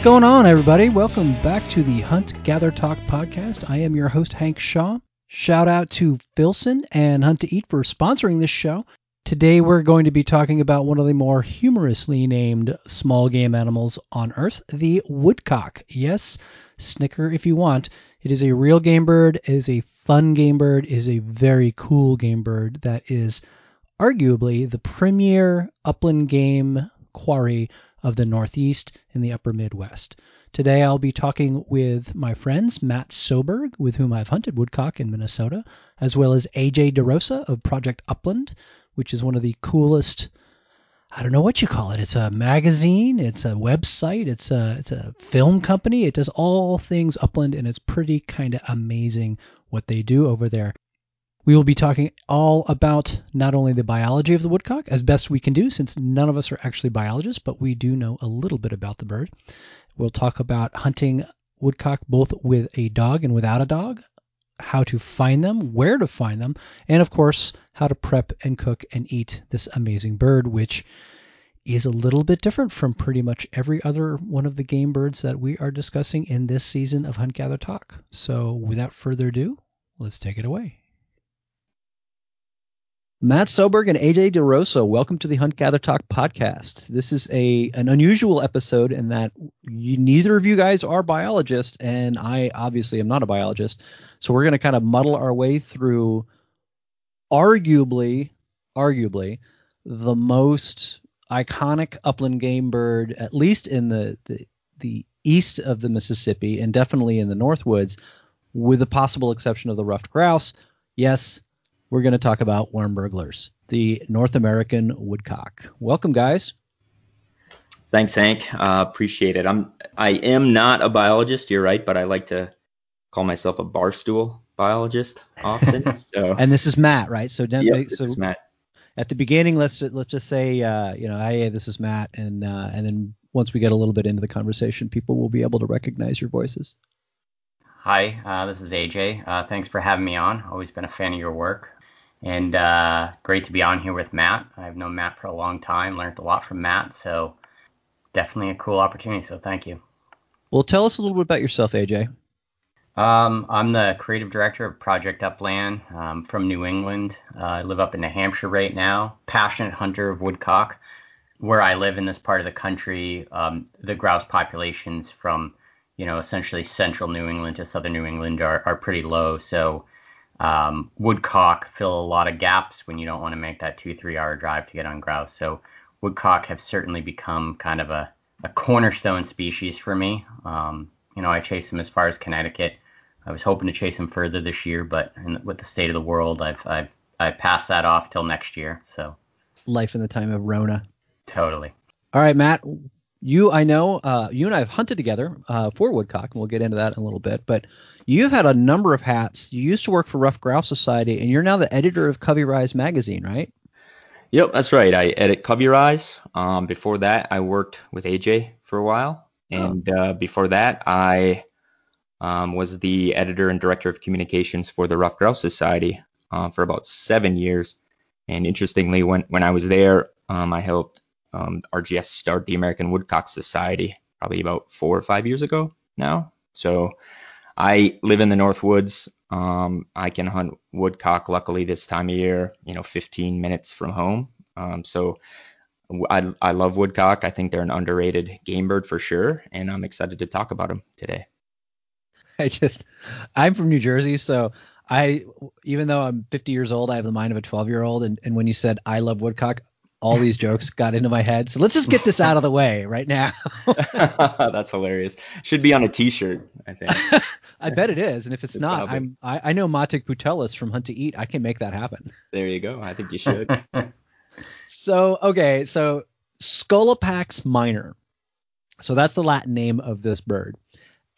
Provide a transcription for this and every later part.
What's going on, everybody? Welcome back to the Hunt Gather Talk podcast. I am your host, Hank Shaw. Shout out to Filson and Hunt to Eat for sponsoring this show. Today, we're going to be talking about one of the more humorously named small game animals on Earth, the woodcock. Yes, snicker if you want. It is a real game bird, it is a fun game bird, it is a very cool game bird that is arguably the premier upland game quarry of the Northeast and the Upper Midwest. Today I'll be talking with my friends Matt Soberg, with whom I've hunted woodcock in Minnesota, as well as AJ DeRosa of Project Upland, which is one of the coolest I don't know what you call it. It's a magazine, it's a website, it's a it's a film company. It does all things upland and it's pretty kind of amazing what they do over there. We will be talking all about not only the biology of the woodcock, as best we can do, since none of us are actually biologists, but we do know a little bit about the bird. We'll talk about hunting woodcock both with a dog and without a dog, how to find them, where to find them, and of course, how to prep and cook and eat this amazing bird, which is a little bit different from pretty much every other one of the game birds that we are discussing in this season of Hunt Gather Talk. So, without further ado, let's take it away. Matt Soberg and AJ DeRosa, welcome to the Hunt Gather Talk podcast. This is a an unusual episode in that you, neither of you guys are biologists, and I obviously am not a biologist. So we're going to kind of muddle our way through, arguably, arguably, the most iconic upland game bird, at least in the the, the east of the Mississippi, and definitely in the Northwoods, with the possible exception of the ruffed grouse. Yes, we're going to talk about worm burglars, the North American woodcock. Welcome, guys. Thanks, Hank. Uh, appreciate it. I'm I am not a biologist. You're right, but I like to call myself a barstool biologist often. So. and this is Matt, right? So, yep, this so is Matt. At the beginning, let's let's just say, uh, you know, hey, this is Matt, and uh, and then once we get a little bit into the conversation, people will be able to recognize your voices. Hi, uh, this is AJ. Uh, thanks for having me on. Always been a fan of your work and uh, great to be on here with Matt. I've known Matt for a long time, learned a lot from Matt, so definitely a cool opportunity. So thank you. Well, tell us a little bit about yourself, AJ. Um, I'm the creative director of Project Upland um, from New England. Uh, I live up in New Hampshire right now. Passionate hunter of woodcock. Where I live in this part of the country, um, the grouse populations from you know essentially central New England to southern New England are, are pretty low. So um, woodcock fill a lot of gaps when you don't want to make that two, three hour drive to get on grouse. So woodcock have certainly become kind of a, a cornerstone species for me. Um, you know, I chase them as far as Connecticut. I was hoping to chase them further this year, but in, with the state of the world, I've, I've, I passed that off till next year. So life in the time of Rona. Totally. All right, Matt. You, I know, uh, you and I have hunted together uh, for woodcock, and we'll get into that in a little bit. But You've had a number of hats. You used to work for Ruffed Grouse Society, and you're now the editor of Covey Rise magazine, right? Yep, that's right. I edit Covey Rise. Um, before that, I worked with AJ for a while, oh. and oh. uh, before that, I um, was the editor and director of communications for the Ruffed Grouse Society uh, for about seven years. And interestingly, when when I was there, um, I helped um, RGS start the American Woodcock Society probably about four or five years ago now. So I live in the North Woods. Um, I can hunt woodcock. Luckily, this time of year, you know, 15 minutes from home. Um, so I, I love woodcock. I think they're an underrated game bird for sure, and I'm excited to talk about them today. I just, I'm from New Jersey, so I, even though I'm 50 years old, I have the mind of a 12 year old. And, and when you said I love woodcock, all these jokes got into my head. So let's just get this out of the way right now. That's hilarious. Should be on a T-shirt, I think. I bet it is, and if it's, it's not, probably. I'm I, I know Matic Putelis from Hunt to Eat. I can make that happen. There you go. I think you should. so okay, so Scolopax minor. So that's the Latin name of this bird,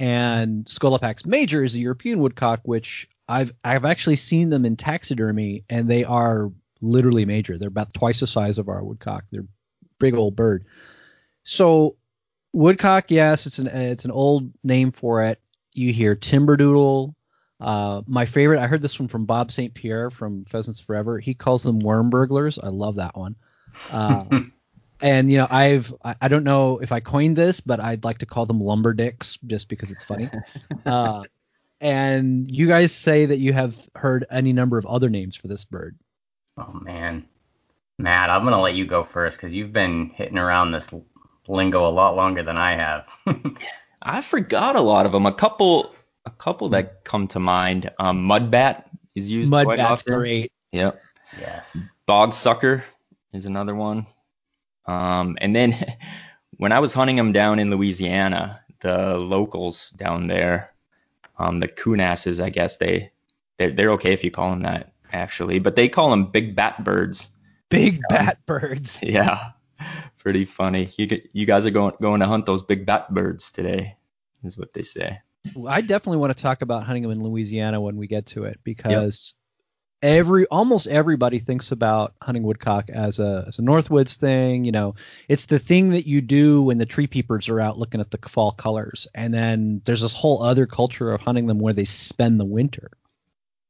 and Scolopax major is a European woodcock, which I've I've actually seen them in taxidermy, and they are literally major. They're about twice the size of our woodcock. They're big old bird. So woodcock, yes, it's an it's an old name for it. You hear timberdoodle. Uh, my favorite, I heard this one from Bob St. Pierre from Pheasants Forever. He calls them worm burglars. I love that one. Uh, and you know, I've I I don't know if I coined this, but I'd like to call them lumber dicks just because it's funny. uh, and you guys say that you have heard any number of other names for this bird. Oh man, Matt, I'm gonna let you go first because you've been hitting around this lingo a lot longer than I have. I forgot a lot of them. A couple, a couple that come to mind. Um, mudbat is used Mud quite bat's often. great. Yep. yes. Bog sucker is another one. Um, and then when I was hunting them down in Louisiana, the locals down there, um, the Coonasses, I guess they, they're, they're okay if you call them that actually, but they call them big bat birds. Big bat birds. Yeah, pretty funny. You you guys are going going to hunt those big bat birds today, is what they say. I definitely want to talk about hunting them in Louisiana when we get to it because every almost everybody thinks about hunting woodcock as a as a Northwoods thing. You know, it's the thing that you do when the tree peepers are out looking at the fall colors, and then there's this whole other culture of hunting them where they spend the winter.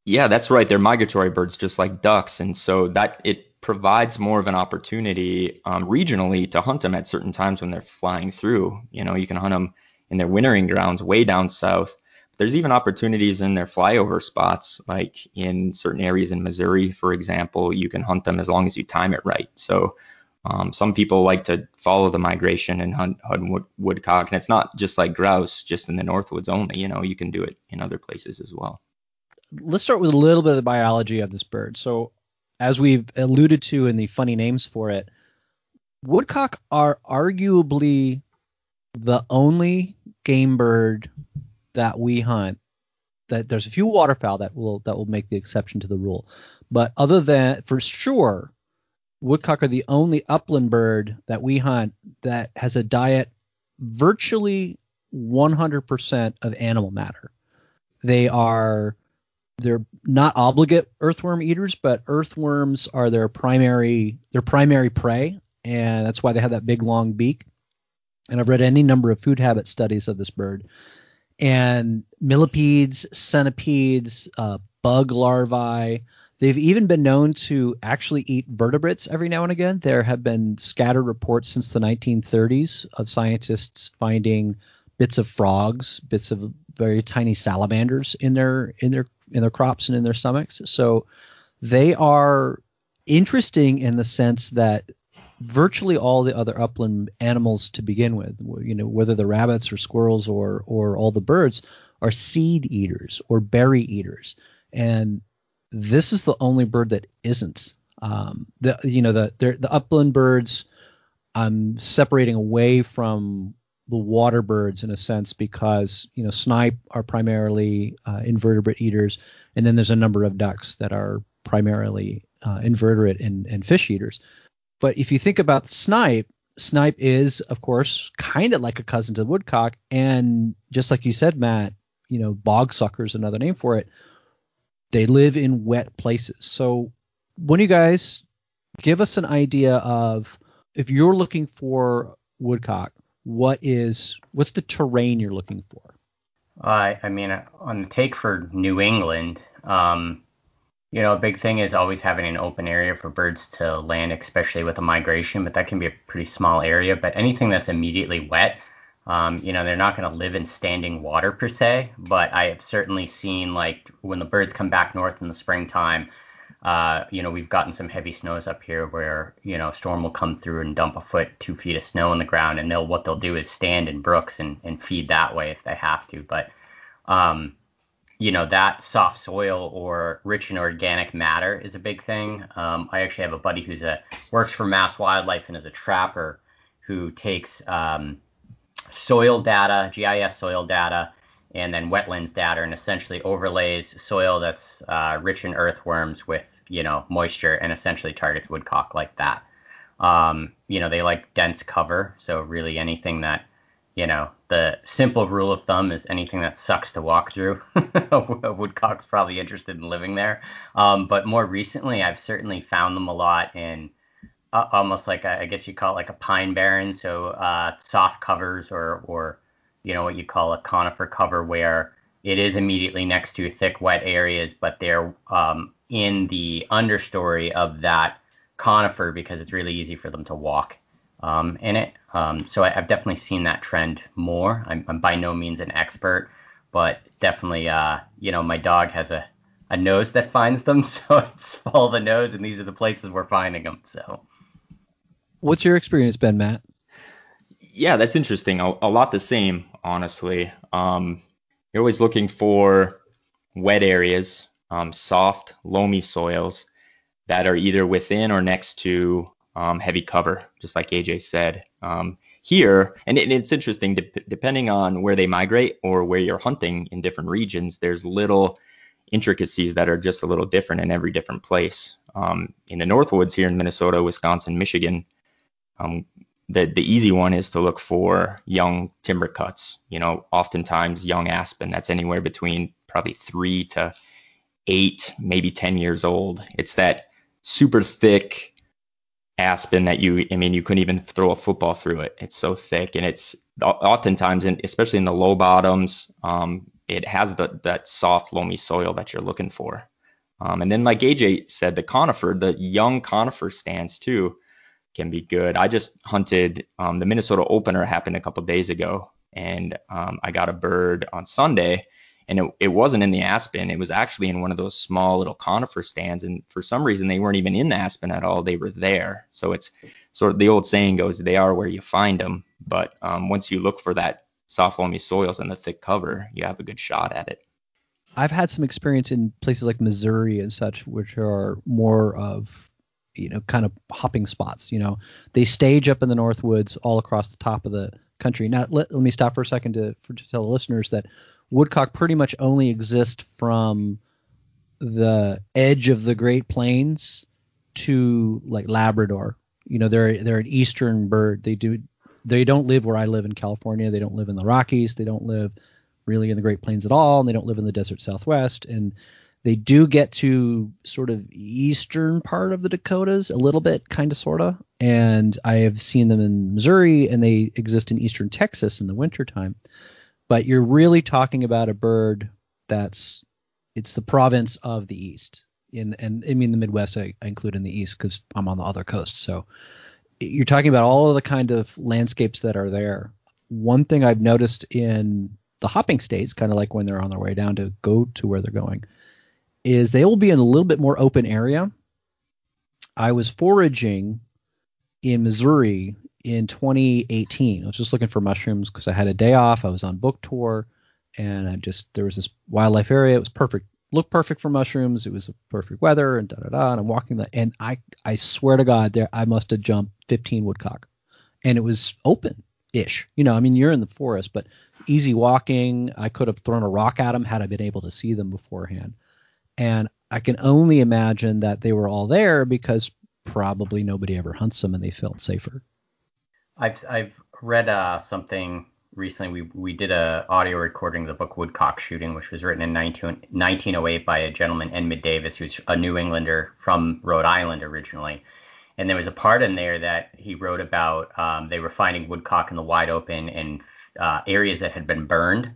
Yeah, that's right. They're migratory birds, just like ducks, and so that it provides more of an opportunity um, regionally to hunt them at certain times when they're flying through. You know, you can hunt them in their wintering grounds way down south. There's even opportunities in their flyover spots, like in certain areas in Missouri, for example. You can hunt them as long as you time it right. So um, some people like to follow the migration and hunt, hunt wood, woodcock, and it's not just like grouse, just in the Northwoods only. You know, you can do it in other places as well. Let's start with a little bit of the biology of this bird. So, as we've alluded to in the funny names for it, woodcock are arguably the only game bird that we hunt that there's a few waterfowl that will that will make the exception to the rule but other than for sure woodcock are the only upland bird that we hunt that has a diet virtually 100% of animal matter they are they're not obligate earthworm eaters but earthworms are their primary their primary prey and that's why they have that big long beak and I've read any number of food habit studies of this bird. And millipedes, centipedes, uh, bug larvae, they've even been known to actually eat vertebrates every now and again. There have been scattered reports since the 1930s of scientists finding bits of frogs, bits of very tiny salamanders in their in their in their crops and in their stomachs. So they are interesting in the sense that virtually all the other upland animals to begin with, you know, whether the rabbits or squirrels or or all the birds are seed eaters or berry eaters, and this is the only bird that isn't. Um, the you know the the upland birds, I'm separating away from the water birds in a sense because you know snipe are primarily uh, invertebrate eaters, and then there's a number of ducks that are primarily uh, invertebrate and, and fish eaters. But if you think about snipe, snipe is, of course, kind of like a cousin to the woodcock. And just like you said, Matt, you know, bog sucker is another name for it. They live in wet places. So, when you guys give us an idea of if you're looking for woodcock, what is what's the terrain you're looking for? I I mean, on the take for New England, um, you know, a big thing is always having an open area for birds to land, especially with a migration, but that can be a pretty small area. But anything that's immediately wet, um, you know, they're not going to live in standing water per se. But I have certainly seen, like, when the birds come back north in the springtime, uh, you know, we've gotten some heavy snows up here where, you know, a storm will come through and dump a foot, two feet of snow on the ground. And they'll, what they'll do is stand in brooks and, and feed that way if they have to. But, um, you know that soft soil or rich in organic matter is a big thing. Um, I actually have a buddy who's a works for Mass Wildlife and is a trapper who takes um, soil data, GIS soil data, and then wetlands data, and essentially overlays soil that's uh, rich in earthworms with you know moisture, and essentially targets woodcock like that. Um, you know they like dense cover, so really anything that you know, the simple rule of thumb is anything that sucks to walk through. woodcock's probably interested in living there. Um, but more recently, I've certainly found them a lot in uh, almost like a, I guess you call it like a pine barren, so uh, soft covers or or you know what you call a conifer cover where it is immediately next to thick wet areas, but they're um, in the understory of that conifer because it's really easy for them to walk um, in it. Um, so I, have definitely seen that trend more. I'm, I'm, by no means an expert, but definitely, uh, you know, my dog has a, a nose that finds them, so it's follow the nose, and these are the places we're finding them. So, what's your experience been, Matt? Yeah, that's interesting. A, a lot the same, honestly. Um, you're always looking for wet areas, um, soft, loamy soils that are either within or next to um, heavy cover, just like AJ said. Um, here, and, it, it's interesting, de- depending on where they migrate or where you're hunting in different regions, there's little intricacies that are just a little different in every different place. Um, in the Northwoods here in Minnesota, Wisconsin, Michigan, um, the the easy one is to look for young timber cuts. You know, oftentimes young aspen that's anywhere between probably three to eight, maybe ten years old. It's that super thick aspen that you I mean you couldn't even throw a football through it. It's so thick and it's oftentimes and especially in the low bottoms, um, it has the that soft loamy soil that you're looking for. Um, and then like AJ said, the conifer, the young conifer stands too can be good. I just hunted um, the Minnesota opener happened a couple days ago and um, I got a bird on Sunday and it, it wasn't in the aspen. It was actually in one of those small little conifer stands and for some reason they weren't even in the aspen at all. They were there. So it's sort of the old saying goes they are where you find them but um, once you look for that soft loamy soils and the thick cover you have a good shot at it. I've had some experience in places like missouri and such which are more of you know kind of hopping spots you know they stage up in the north woods all across the top of the country now let, let me stop for a second to, for, to tell the listeners that woodcock pretty much only exist from the edge of the Great Plains to like Labrador. You know, they're they're an eastern bird. They do they don't live where I live in California. They don't live in the Rockies. They don't live really in the Great Plains at all, and they don't live in the desert Southwest. And they do get to sort of eastern part of the Dakotas a little bit, kind of, sorta. And I have seen them in Missouri, and they exist in eastern Texas in the wintertime but you're really talking about a bird that's it's the province of the east in and I mean the Midwest I, I include in the east because I'm on the other coast. So you're talking about all of the kind of landscapes that are there. One thing I've noticed in the hopping states, kind of like when they're on their way down to go to where they're going, is they will be in a little bit more open area. I was foraging in Missouri in 2018. I was just looking for mushrooms because I had a day off. I was on book tour, and I just there was this wildlife area. It was perfect, looked perfect for mushrooms. It was perfect weather, and da da da. And I'm walking the, and I I swear to God, there I must have jumped 15 woodcock, and it was open ish. You know, I mean, you're in the forest, but easy walking. I could have thrown a rock at them had I been able to see them beforehand. And I can only imagine that they were all there because probably nobody ever hunts them and they felt safer. I've I've read uh, something recently. We we did a audio recording of the book Woodcock Shooting, which was written in 19, 1908 by a gentleman Edmund Davis, who's a New Englander from Rhode Island originally. And there was a part in there that he wrote about um, they were finding woodcock in the wide open in uh, areas that had been burned,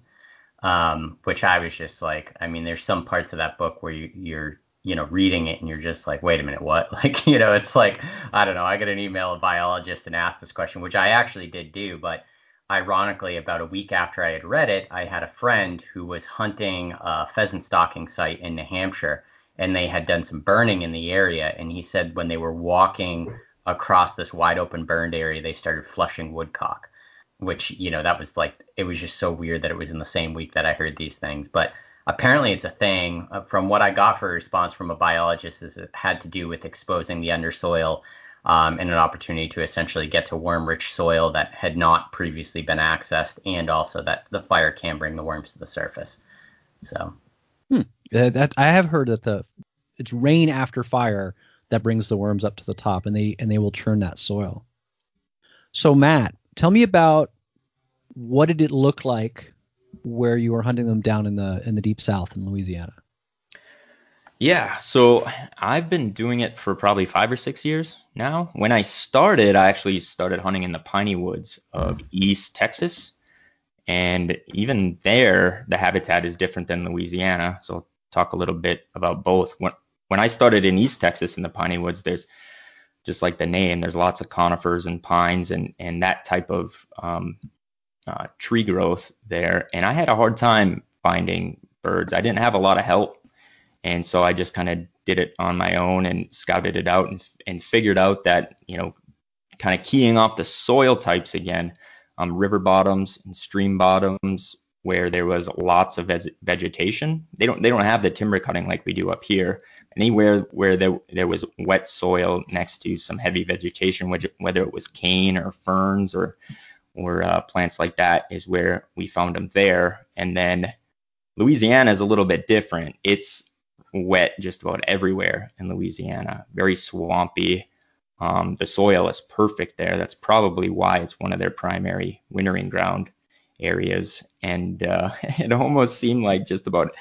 um, which I was just like, I mean, there's some parts of that book where you, you're you know, reading it and you're just like, wait a minute, what? Like, you know, it's like, I don't know. I got an email a biologist and asked this question, which I actually did do, but ironically, about a week after I had read it, I had a friend who was hunting a pheasant stalking site in New Hampshire, and they had done some burning in the area. And he said when they were walking across this wide open burned area, they started flushing woodcock, which, you know, that was like, it was just so weird that it was in the same week that I heard these things. But apparently it's a thing. Uh, from what I got for a response from a biologist, is it had to do with exposing the undersoil um, and an opportunity to essentially get to worm-rich soil that had not previously been accessed, and also that the fire can bring the worms to the surface. So, hmm. uh, that I have heard that the it's rain after fire that brings the worms up to the top, and they and they will churn that soil. So Matt, tell me about what did it look like where you were hunting them down in the in the deep south in Louisiana? Yeah, so I've been doing it for probably five or six years now. When I started, I actually started hunting in the piney woods of East Texas. And even there, the habitat is different than Louisiana. So I'll talk a little bit about both. When, when I started in East Texas in the piney woods, there's just like the name, there's lots of conifers and pines and and that type of um, uh, tree growth there. And I had a hard time finding birds. I didn't have a lot of help, and so I just kind of did it on my own and scouted it out and and figured out that you know, kind of keying off the soil types again, um, river bottoms and stream bottoms where there was lots of vegetation. They don't they don't have the timber cutting like we do up here. Anywhere where there there was wet soil next to some heavy vegetation, whether it was cane or ferns or or uh, plants like that, is where we found them there. And then Louisiana is a little bit different. It's wet just about everywhere in Louisiana, very swampy. Um, the soil is perfect there. That's probably why it's one of their primary wintering ground areas, and uh, it almost seemed like just about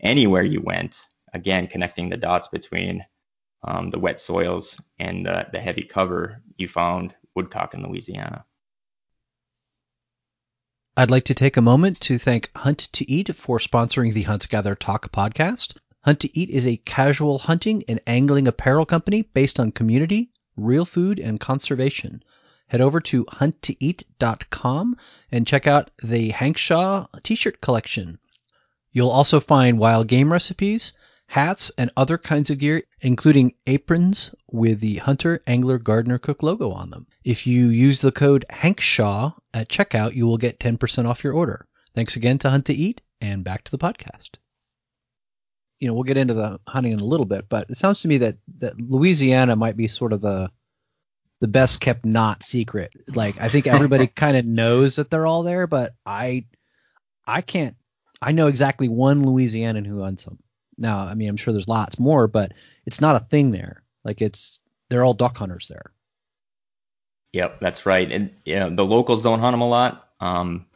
anywhere you went, again connecting the dots between um, the wet soils and uh, the heavy cover, you found woodcock in Louisiana. I'd like to take a moment to thank Hunt to Eat for sponsoring the Hunt Gather Talk podcast. Hunt to Eat is a casual hunting and angling apparel company based on community, real food, and conservation head over to hunttoeat.com and check out the Hank Shaw t-shirt collection. You'll also find wild game recipes, hats, and other kinds of gear, including aprons with the Hunter, Angler, Gardener, Cook logo on them. If you use the code HankShaw at checkout, you will get 10% off your order. Thanks again to Hunt to Eat, and back to the podcast. You know, we'll get into the hunting in a little bit, but it sounds to me that, that Louisiana might be sort of the the best kept not secret. Like I think everybody kind of knows that they're all there, but I I can't I know exactly one Louisianan who hunts them. Now, I mean, I'm sure there's lots more, but it's not a thing there. Like it's they're all duck hunters there. Yep, that's right. And yeah, the locals don't hunt them a lot. Um,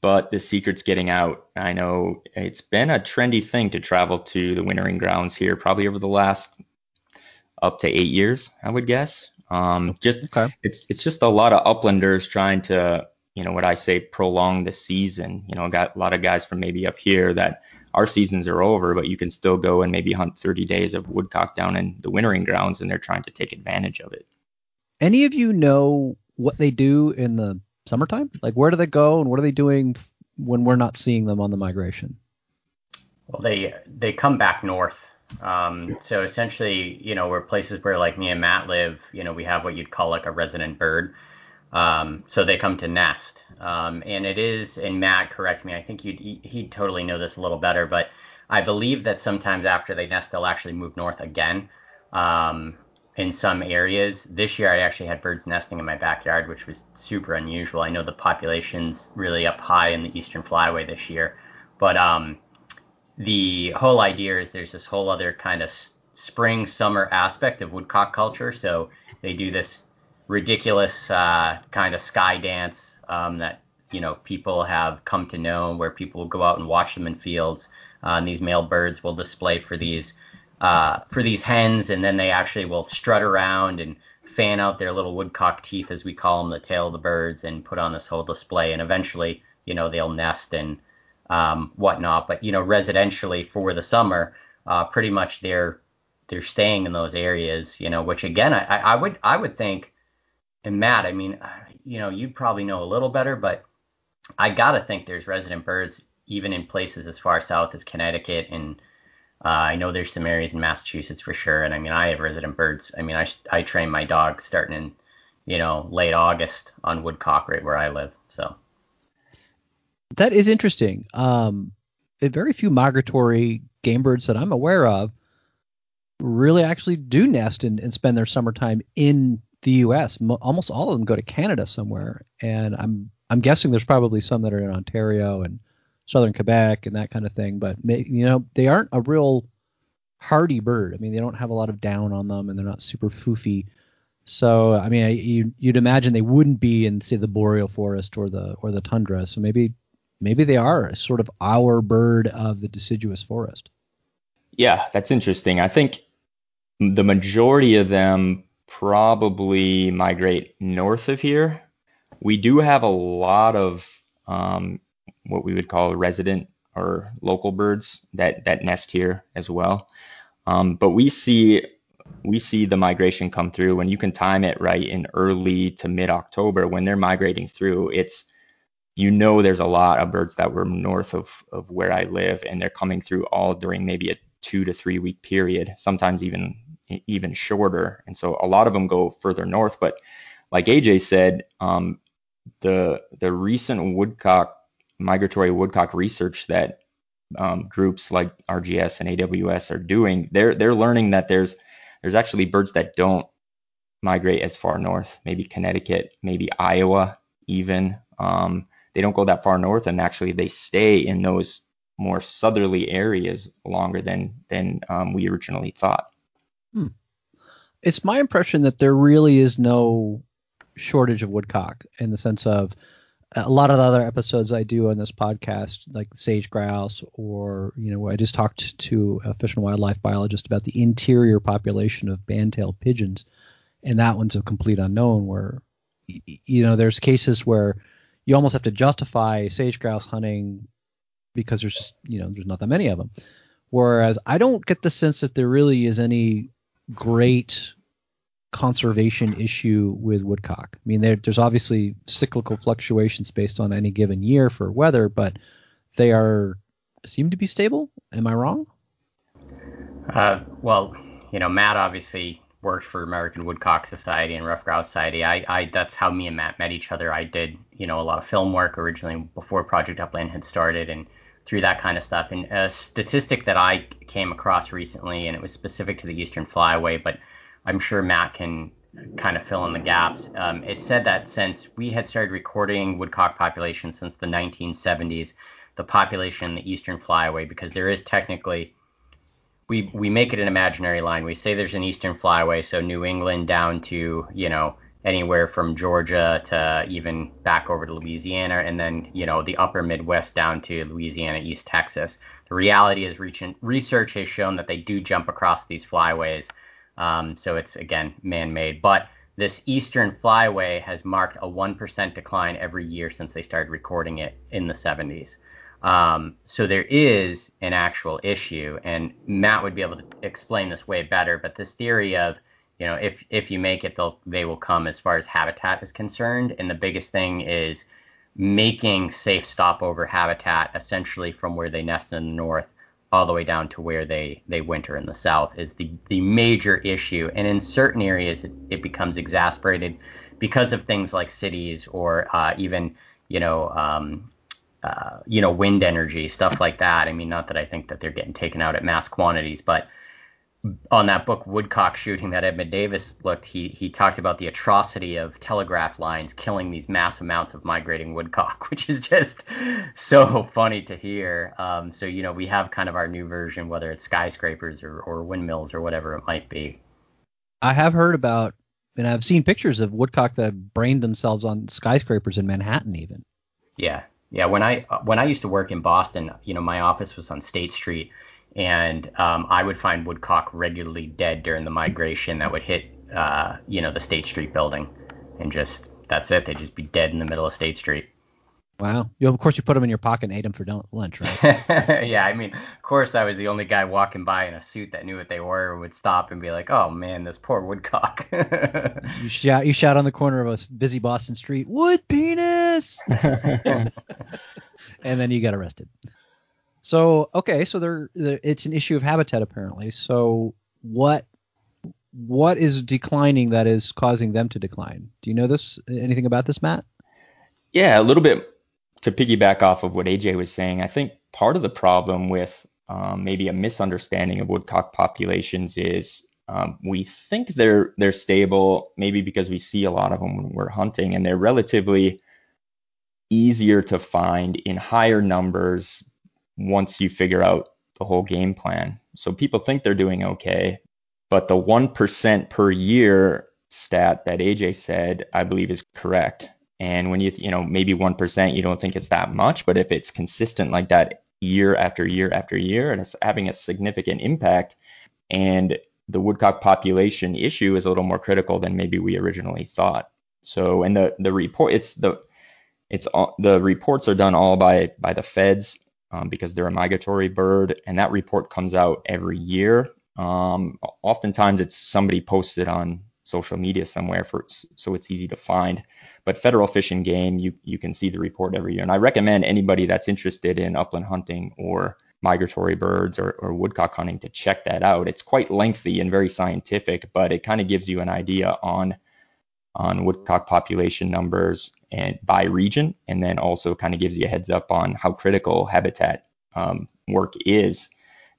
but the secret's getting out. I know it's been a trendy thing to travel to the wintering grounds here, probably over the last up to eight years, I would guess. Um, just okay. it's it's just a lot of uplanders trying to you know what I say prolong the season. You know, got a lot of guys from maybe up here that our seasons are over, but you can still go and maybe hunt 30 days of woodcock down in the wintering grounds, and they're trying to take advantage of it. Any of you know what they do in the summertime? Like where do they go and what are they doing when we're not seeing them on the migration? Well, they they come back north um, so essentially, you know, we're places where like me and Matt live, you know, we have what you'd call like a resident bird. Um, so they come to nest. Um, and it is, and Matt, correct me, I think you'd, he'd totally know this a little better, but I believe that sometimes after they nest, they'll actually move north again. Um, in some areas. This year, I actually had birds nesting in my backyard, which was super unusual. I know the population's really up high in the eastern flyway this year, but um, the whole idea is there's this whole other kind of spring summer aspect of woodcock culture. So they do this ridiculous uh, kind of sky dance um, that you know people have come to know, where people will go out and watch them in fields. Uh, and these male birds will display for these uh, for these hens, and then they actually will strut around and fan out their little woodcock teeth, as we call them, the tail of the birds, and put on this whole display. And eventually, you know, they'll nest and um, whatnot. But you know, residentially for the summer, uh, pretty much they're they're staying in those areas. You know, which again, I, I would I would think, and Matt, I mean, you know, you probably know a little better, but I gotta think there's resident birds even in places as far south as Connecticut and uh, I know there's some areas in Massachusetts for sure. And I mean, I have resident birds. I mean, I I train my dog starting in you know late August on woodcock right where I live. So that is interesting. Um, very few migratory game birds that I'm aware of really actually do nest and, and spend their summertime in the U.S. Mo- almost all of them go to Canada somewhere, and I'm I'm guessing there's probably some that are in Ontario and southern Quebec and that kind of thing. But you know, they aren't a real hardy bird. I mean, they don't have a lot of down on them, and they're not super foofy. So, I mean, you, you'd imagine they wouldn't be in, say, the boreal forest or the or the tundra. So maybe maybe they are sort of our bird of the deciduous forest. Yeah, that's interesting. I think the majority of them probably migrate north of here. We do have a lot of um, what we would call resident or local birds that that nest here as well. Um, but we see we see the migration come through when you can time it right in early to mid October when they're migrating through. It's you know there's a lot of birds that were north of of where I live and they're coming through all during maybe a two to three week period, sometimes even even shorter. And so a lot of them go further north. But like AJ said, um, the the recent woodcock migratory woodcock research that um, groups like RGS and AWS are doing, they're they're learning that there's there's actually birds that don't migrate as far north, maybe Connecticut, maybe Iowa, even. Um, they don't go that far north, and actually they stay in those more southerly areas longer than than um, we originally thought. Hmm. It's my impression that there really is no shortage of woodcock in the sense of a lot of the other episodes I do on this podcast, like sage grouse, or you know, I just talked to a fish and wildlife biologist about the interior population of band-tailed pigeons, and that one's a complete unknown. Where you know, there's cases where you almost have to justify sage grouse hunting because there's you know there's not that many of them. Whereas I don't get the sense that there really is any great conservation issue with woodcock. I mean, there, there's obviously cyclical fluctuations based on any given year for weather, but they are seem to be stable. Am I wrong? Uh, well, you know, Matt obviously worked for American Woodcock Society and Ruffed Grouse Society. I, I, that's how me and Matt met each other. I did, you know, a lot of film work originally before Project Upland had started, and through that kind of stuff. And a statistic that I came across recently, and it was specific to the Eastern Flyway, but I'm sure Matt can kind of fill in the gaps. Um, it said that since we had started recording woodcock populations since the 1970s, the population in the Eastern Flyway, because there is technically we we make it an imaginary line. We say there's an Eastern Flyway, so New England down to you know anywhere from Georgia to even back over to Louisiana, and then you know the Upper Midwest down to Louisiana, East Texas. The reality is, recent research has shown that they do jump across these flyways um, so it's again man-made, but this Eastern Flyway has marked a 1% decline every year since they started recording it in the 70s. Um, so there is an actual issue, and Matt would be able to explain this way better. But this theory of, you know, if if you make it, they'll they will come as far as habitat is concerned. And the biggest thing is making safe stopover habitat essentially from where they nest in the north all the way down to where they they winter in the south is the the major issue and in certain areas it, it becomes exasperated because of things like cities or uh, even you know um, uh, you know wind energy stuff like that i mean not that i think that they're getting taken out at mass quantities but on that book Woodcock shooting that Edmund Davis looked, he he talked about the atrocity of telegraph lines killing these mass amounts of migrating woodcock, which is just so funny to hear. Um, so you know we have kind of our new version, whether it's skyscrapers or, or windmills or whatever it might be. I have heard about, and I've seen pictures of woodcock that brained themselves on skyscrapers in Manhattan, even. Yeah, yeah. When I when I used to work in Boston, you know, my office was on State Street and um, I would find woodcock regularly dead during the migration that would hit, uh, you know, the State Street building, and just that's it. They'd just be dead in the middle of State Street. Wow. You, of course, you put them in your pocket and ate them for lunch, right? yeah, I mean, of course, I was the only guy walking by in a suit that knew what they were and would stop and be like, "Oh man, this poor woodcock." you shout, you shout on the corner of a busy Boston street, "Wood penis!" and then you get arrested. So okay, so there, it's an issue of habitat apparently. So what what is declining that is causing them to decline? Do you know this? Anything about this, Matt? Yeah, a little bit to piggyback off of what AJ was saying. I think part of the problem with um, maybe a misunderstanding of woodcock populations is um, we think they're they're stable, maybe because we see a lot of them when we're hunting, and they're relatively easier to find in higher numbers once you figure out the whole game plan. So people think they're doing okay, but the 1% per year stat that AJ said, I believe is correct. And when you, you know, maybe 1%, you don't think it's that much, but if it's consistent like that year after year after year, and it's having a significant impact, and the woodcock population issue is a little more critical than maybe we originally thought. So, and the the report, it's the it's all, the reports are done all by by the feds um, because they're a migratory bird, and that report comes out every year. Um, oftentimes it's somebody posted on social media somewhere for so it's easy to find. But federal fish and game, you you can see the report every year. And I recommend anybody that's interested in upland hunting or migratory birds or, or woodcock hunting to check that out. It's quite lengthy and very scientific, but it kind of gives you an idea on on woodcock population numbers and by region, and then also kind of gives you a heads up on how critical habitat um, work is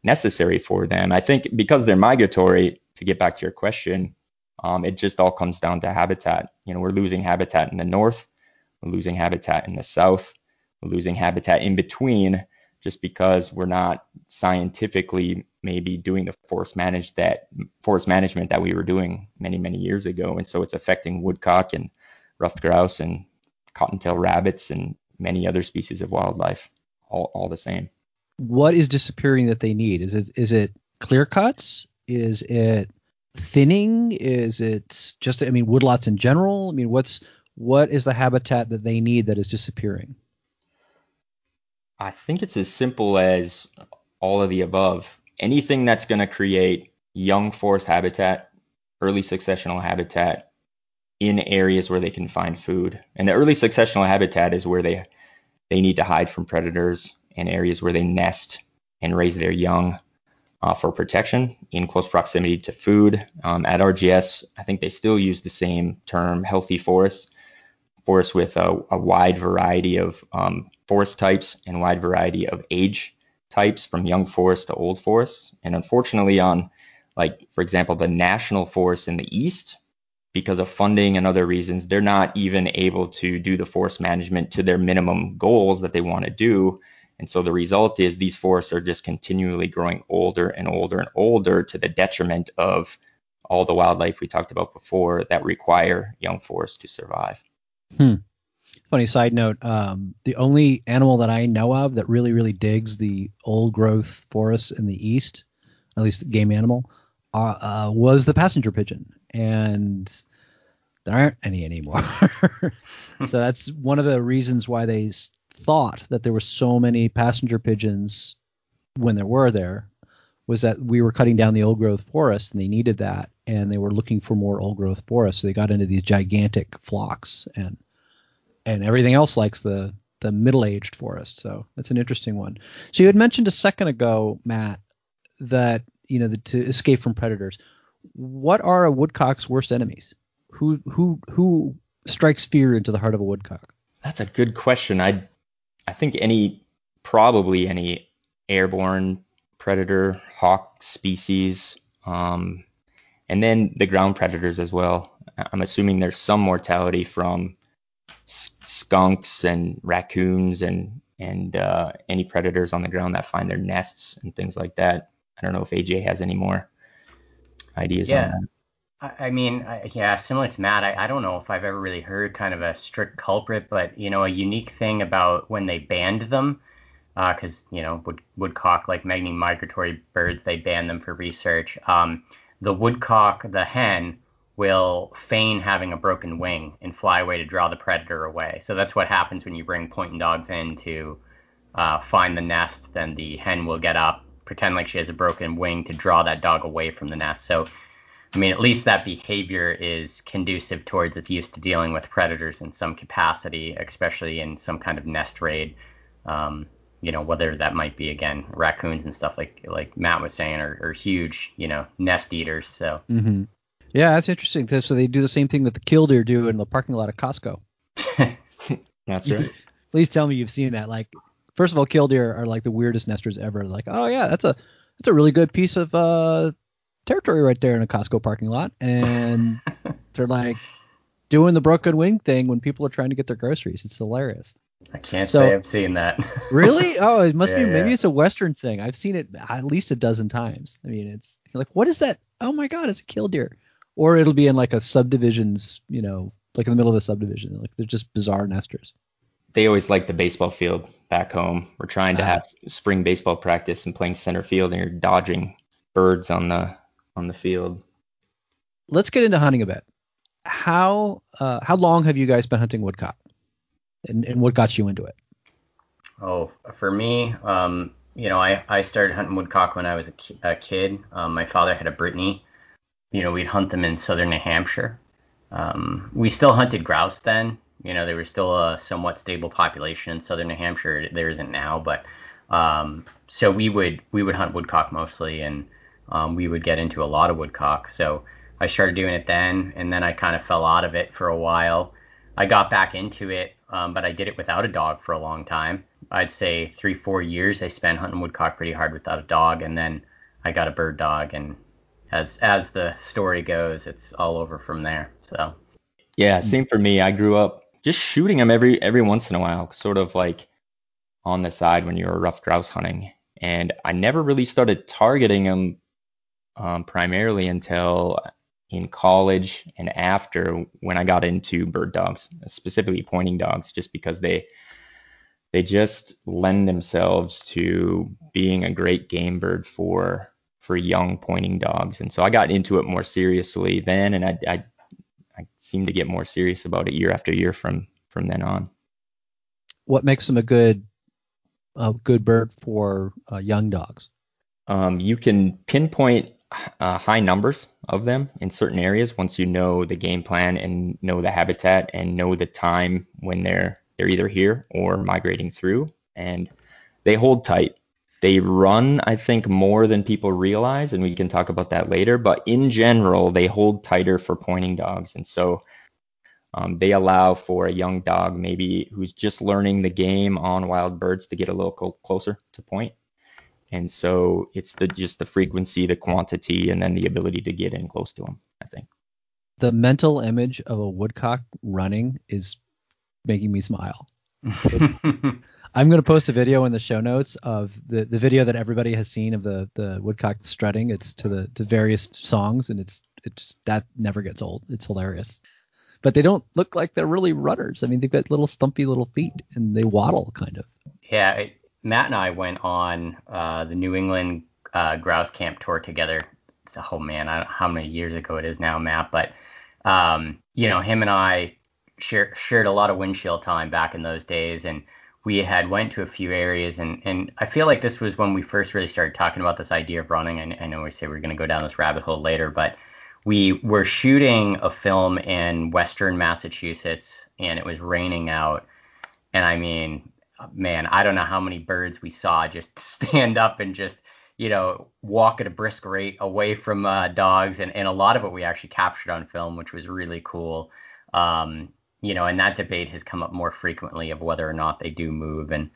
necessary for them. I think because they're migratory, to get back to your question, um, it just all comes down to habitat. You know, we're losing habitat in the north, we're losing habitat in the south, we're losing habitat in between just because we're not scientifically maybe doing the forest manage that forest management that we were doing many many years ago. And so it's affecting woodcock and ruffed grouse and cottontail rabbits and many other species of wildlife all, all the same. What is disappearing that they need? Is it is it clear cuts? Is it thinning? Is it just i mean woodlots in general? I mean what's what is the habitat that they need that is disappearing I think it's as simple as all of the above. Anything that's going to create young forest habitat, early successional habitat in areas where they can find food. And the early successional habitat is where they they need to hide from predators and areas where they nest and raise their young uh, for protection in close proximity to food. Um, at RGS, I think they still use the same term, healthy forests forest with a, a wide variety of um, forest types and wide variety of age types from young forest to old forest. And unfortunately, on like for example, the national forests in the east, because of funding and other reasons, they're not even able to do the forest management to their minimum goals that they want to do. And so the result is these forests are just continually growing older and older and older to the detriment of all the wildlife we talked about before that require young forests to survive. Hmm. Funny side note: um, the only animal that I know of that really, really digs the old growth forests in the east, at least game animal, uh, uh, was the passenger pigeon, and there aren't any anymore. so that's one of the reasons why they thought that there were so many passenger pigeons when there were there was that we were cutting down the old growth forest and they needed that and they were looking for more old growth forests so they got into these gigantic flocks and and everything else likes the the middle aged forest. So that's an interesting one. So you had mentioned a second ago matt that you know the, to escape from predators. What are a woodcock's worst enemies? Who who who strikes fear into the heart of a woodcock? That's a good question. I i think any probably any airborne predator hawk species, um, and then the ground predators as well. I'm assuming there's some mortality from skunks and raccoons and and uh, any predators on the ground that find their nests and things like that. I don't know if AJ has any more ideas yeah. on that. I mean, yeah, similar to Matt, I, I don't know if I've ever really heard kind of a strict culprit, but you know, a unique thing about when they band them because uh, you know wood, woodcock like many migratory birds they ban them for research. Um, the woodcock the hen will feign having a broken wing and fly away to draw the predator away. So that's what happens when you bring pointing dogs in to uh, find the nest then the hen will get up pretend like she has a broken wing to draw that dog away from the nest. So I mean, at least that behavior is conducive towards its used to dealing with predators in some capacity, especially in some kind of nest raid. Um, you know whether that might be again raccoons and stuff like like Matt was saying are, are huge you know nest eaters so. Mm-hmm. yeah that's interesting. So they do the same thing that the killdeer do in the parking lot of Costco. That's right. Please tell me you've seen that. Like first of all killdeer are like the weirdest nesters ever. Like oh yeah that's a that's a really good piece of uh territory right there in a Costco parking lot. And they're like doing the broken wing thing when people are trying to get their groceries. It's hilarious I can't so, say I've seen that. really? Oh, it must yeah, be. Maybe yeah. it's a Western thing. I've seen it at least a dozen times. I mean, it's like, what is that? Oh my God, it's a killdeer. Or it'll be in like a subdivisions, you know, like in the middle of a subdivision. Like they're just bizarre nesters. They always like the baseball field back home. We're trying to uh, have spring baseball practice and playing center field, and you're dodging birds on the on the field. Let's get into hunting a bit. How uh, how long have you guys been hunting woodcock? And, and what got you into it? Oh, for me, um, you know, I, I started hunting woodcock when I was a, ki- a kid. Um, my father had a Brittany. You know, we'd hunt them in southern New Hampshire. Um, we still hunted grouse then. You know, there was still a somewhat stable population in southern New Hampshire. There isn't now, but um, so we would we would hunt woodcock mostly, and um, we would get into a lot of woodcock. So I started doing it then, and then I kind of fell out of it for a while. I got back into it, um, but I did it without a dog for a long time. I'd say three, four years I spent hunting woodcock pretty hard without a dog, and then I got a bird dog, and as as the story goes, it's all over from there. So Yeah, same for me. I grew up just shooting them every every once in a while, sort of like on the side when you were ruffed grouse hunting. And I never really started targeting them um, primarily until in college and after when I got into bird dogs, specifically pointing dogs, just because they they just lend themselves to being a great game bird for for young pointing dogs. And so I got into it more seriously then, and I, I I seem to get more serious about it year after year from from then on. What makes them a good a good bird for uh, young dogs? Um, you can pinpoint uh, high numbers of them in certain areas once you know the game plan and know the habitat and know the time when they're they're either here or migrating through. And they hold tight. They run i think more than people realize and we can talk about that later but in general they hold tighter for pointing dogs. And so um, they allow for a young dog maybe who's just learning the game on wild birds to get a little closer to point and so it's the just the frequency, the quantity, and then the ability to get in close to them. I think. The mental image of a woodcock running is making me smile. I'm going to post a video in the show notes of the, the video that everybody has seen of the, the woodcock strutting. It's to the to various songs, and it's it's that never gets old. It's hilarious. But they don't look like they're really runners. I mean, they've got little stumpy little feet, and they waddle kind of. yeah, it, Matt and I went on uh, the New England uh, grouse camp tour together. Oh man, I don't know how many years ago it is now, Matt. But um, you know, him and I share, shared a lot of windshield time back in those days, and we had went to a few areas, and and I feel like this was when we first really started talking about this idea of running. I, I know we say we're going to go down this rabbit hole later, but we were shooting a film in Western Massachusetts, and it was raining out, and I mean, man, I don't know how many birds we saw just stand up and just, you know, walk at a brisk rate away from uh, dogs. And, and a lot of it we actually captured on film, which was really cool. Um, you know, and that debate has come up more frequently of whether or not they do move. And,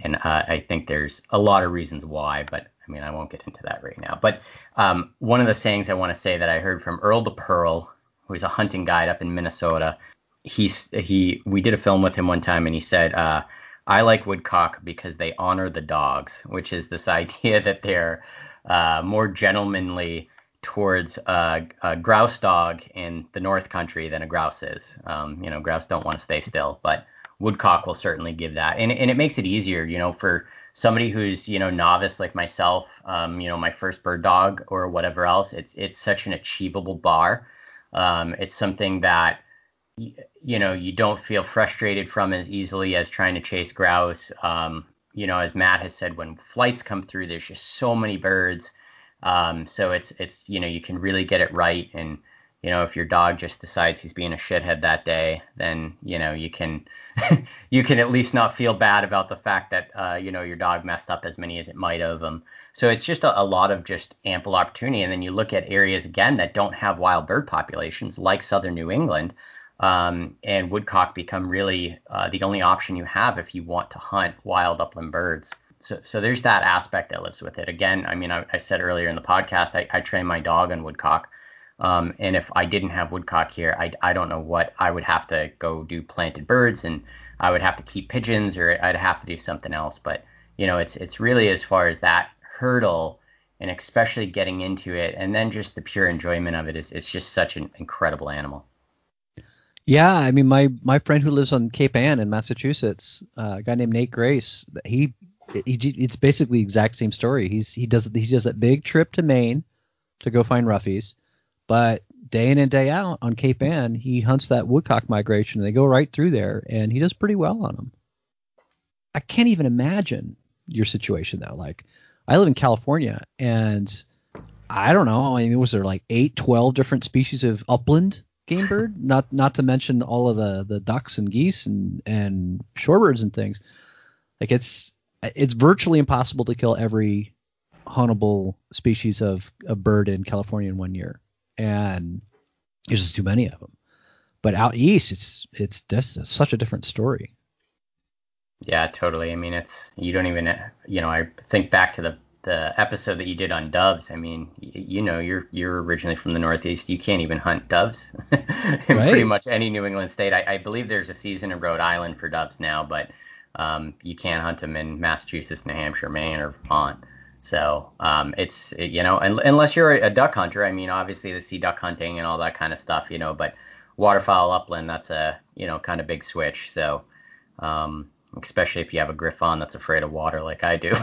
and uh, I think there's a lot of reasons why, but I mean, I won't get into that right now. But um, one of the sayings I want to say that I heard from Earl DePearl, who's a hunting guide up in Minnesota, he's he we did a film with him one time, and he said, uh, I like woodcock because they honor the dogs, which is this idea that they're uh, more gentlemanly towards a, grouse dog in the North Country than a grouse is. Um, you know, grouse don't want to stay still, but woodcock will certainly give that, and and it makes it easier, you know, for somebody who's you know novice like myself. Um, you know, my first bird dog or whatever else. It's it's such an achievable bar. Um, it's something that you know you don't feel frustrated from as easily as trying to chase grouse. Um, you know, as Matt has said, when flights come through, there's just so many birds. Um, so it's it's you know you can really get it right, and you know if your dog just decides he's being a shithead that day, then you know you can you can at least not feel bad about the fact that uh, you know your dog messed up as many as it might have. Um, so it's just a, a lot of just ample opportunity, and then you look at areas again that don't have wild bird populations like southern New England um, and woodcock become really uh, the only option you have if you want to hunt wild upland birds. So, so there's that aspect that lives with it. Again, I mean, I, I said earlier in the podcast, I, I train my dog on woodcock. Um, and if I didn't have woodcock here, I, I don't know what I would have to go do planted birds and I would have to keep pigeons or I'd have to do something else. But, you know, it's, it's really as far as that hurdle and especially getting into it and then just the pure enjoyment of it is, it's just such an incredible animal. Yeah, I mean, my my friend who lives on Cape Ann in Massachusetts, uh, a guy named Nate Grace, he, he it's basically exact same story. He's he does he does that big trip to Maine to go find roughies, but day in and day out on Cape Ann, he hunts that woodcock migration. And they go right through there, and he does pretty well on them. I can't even imagine your situation though. Like I live in California and I don't know. I mean, was there like eight, twelve different species of upland game bird? not not to mention all of the the ducks and geese and and shorebirds and things. Like it's it's virtually impossible to kill every huntable species of a bird in California in one year, and there's just too many of them. But out east, it's it's just such a different story. Yeah, totally. I mean, it's you don't even you know I think back to the the episode that you did on doves. I mean, you know, you're you're originally from the Northeast. You can't even hunt doves in right. pretty much any New England state. I, I, believe there's a season in Rhode Island for doves now, but um, you can't hunt them in Massachusetts, New Hampshire, Maine, or Vermont. So um, it's it, you know, unless you're a, a duck hunter. I mean, obviously the sea duck hunting and all that kind of stuff, you know, but waterfowl upland, that's a you know kind of big switch. So um, especially if you have a Griffon that's afraid of water like I do,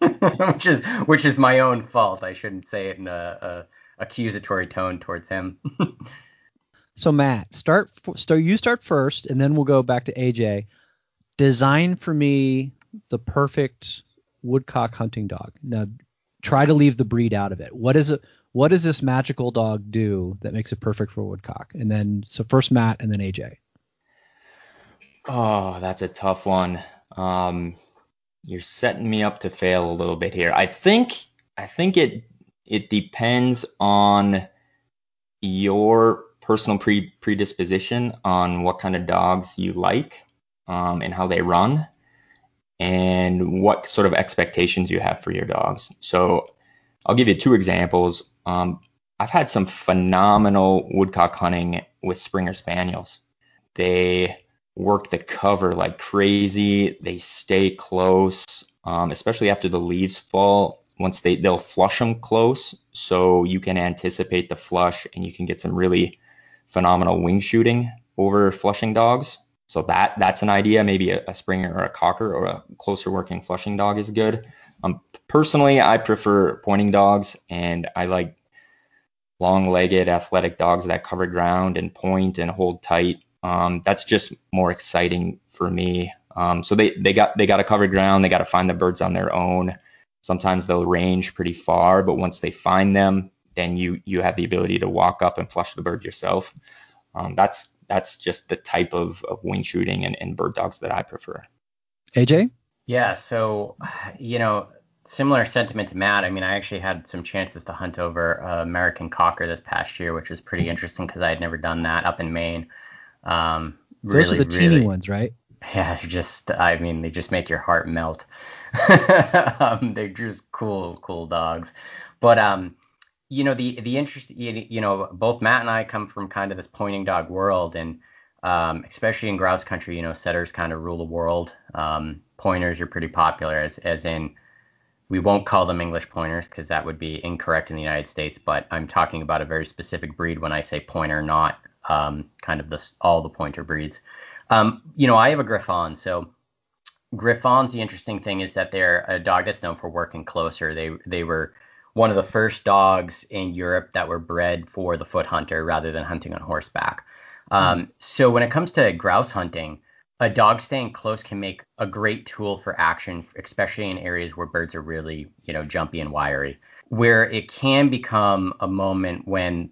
which is which is my own fault. I shouldn't say it in a, a accusatory tone towards him. so Matt, start so you start first, and then we'll go back to AJ. Design for me the perfect woodcock hunting dog. Now, try to leave the breed out of it. What is it? What does this magical dog do that makes it perfect for woodcock? And then so first Matt, and then AJ. Oh, that's a tough one. Um, you're setting me up to fail a little bit here. I think I think it it depends on your personal pre predisposition on what kind of dogs you like um, and how they run and what sort of expectations you have for your dogs. So I'll give you two examples. Um, I've had some phenomenal woodcock hunting with Springer Spaniels. They work the cover like crazy. They stay close, um, especially after the leaves fall. Once they they'll flush them close, so you can anticipate the flush and you can get some really phenomenal wing shooting over flushing dogs. So that that's an idea. Maybe a, a Springer or a Cocker or a closer working flushing dog is good. Um, personally, I prefer pointing dogs, and I like long-legged, athletic dogs that cover ground and point and hold tight. Um, that's just more exciting for me. Um, so they they got they got to cover ground. They got to find the birds on their own. Sometimes they'll range pretty far, but once they find them, then you you have the ability to walk up and flush the bird yourself. Um, that's that's just the type of, of wing shooting and, and bird dogs that I prefer. AJ? Yeah, so you know, similar sentiment to Matt. I mean, I actually had some chances to hunt over uh, American cocker this past year, which was pretty interesting because I had never done that up in Maine. Um, Those really, are the teeny really, ones, right? Yeah, just I mean, they just make your heart melt. um, they're just cool, cool dogs. But um, you know, the the interest, you know, both Matt and I come from kind of this pointing dog world, and um, especially in grouse country, you know, setters kind of rule the world. Um, pointers are pretty popular, as as in we won't call them English pointers because that would be incorrect in the United States, but I'm talking about a very specific breed when I say pointer, not um, kind of the, all the pointer breeds. Um, you know, I have a Griffon, so Griffons. The interesting thing is that they're a dog that's known for working closer. They they were one of the first dogs in Europe that were bred for the foot hunter rather than hunting on horseback. Um, mm. So when it comes to grouse hunting, a dog staying close can make a great tool for action, especially in areas where birds are really, you know, jumpy and wiry. Where it can become a moment when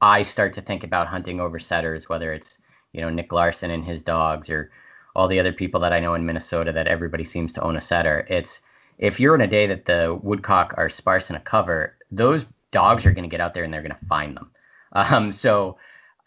I start to think about hunting over setters, whether it's you know Nick Larson and his dogs or all the other people that I know in Minnesota that everybody seems to own a setter. It's if you're in a day that the woodcock are sparse in a cover, those dogs are going to get out there and they're going to find them. Um, so,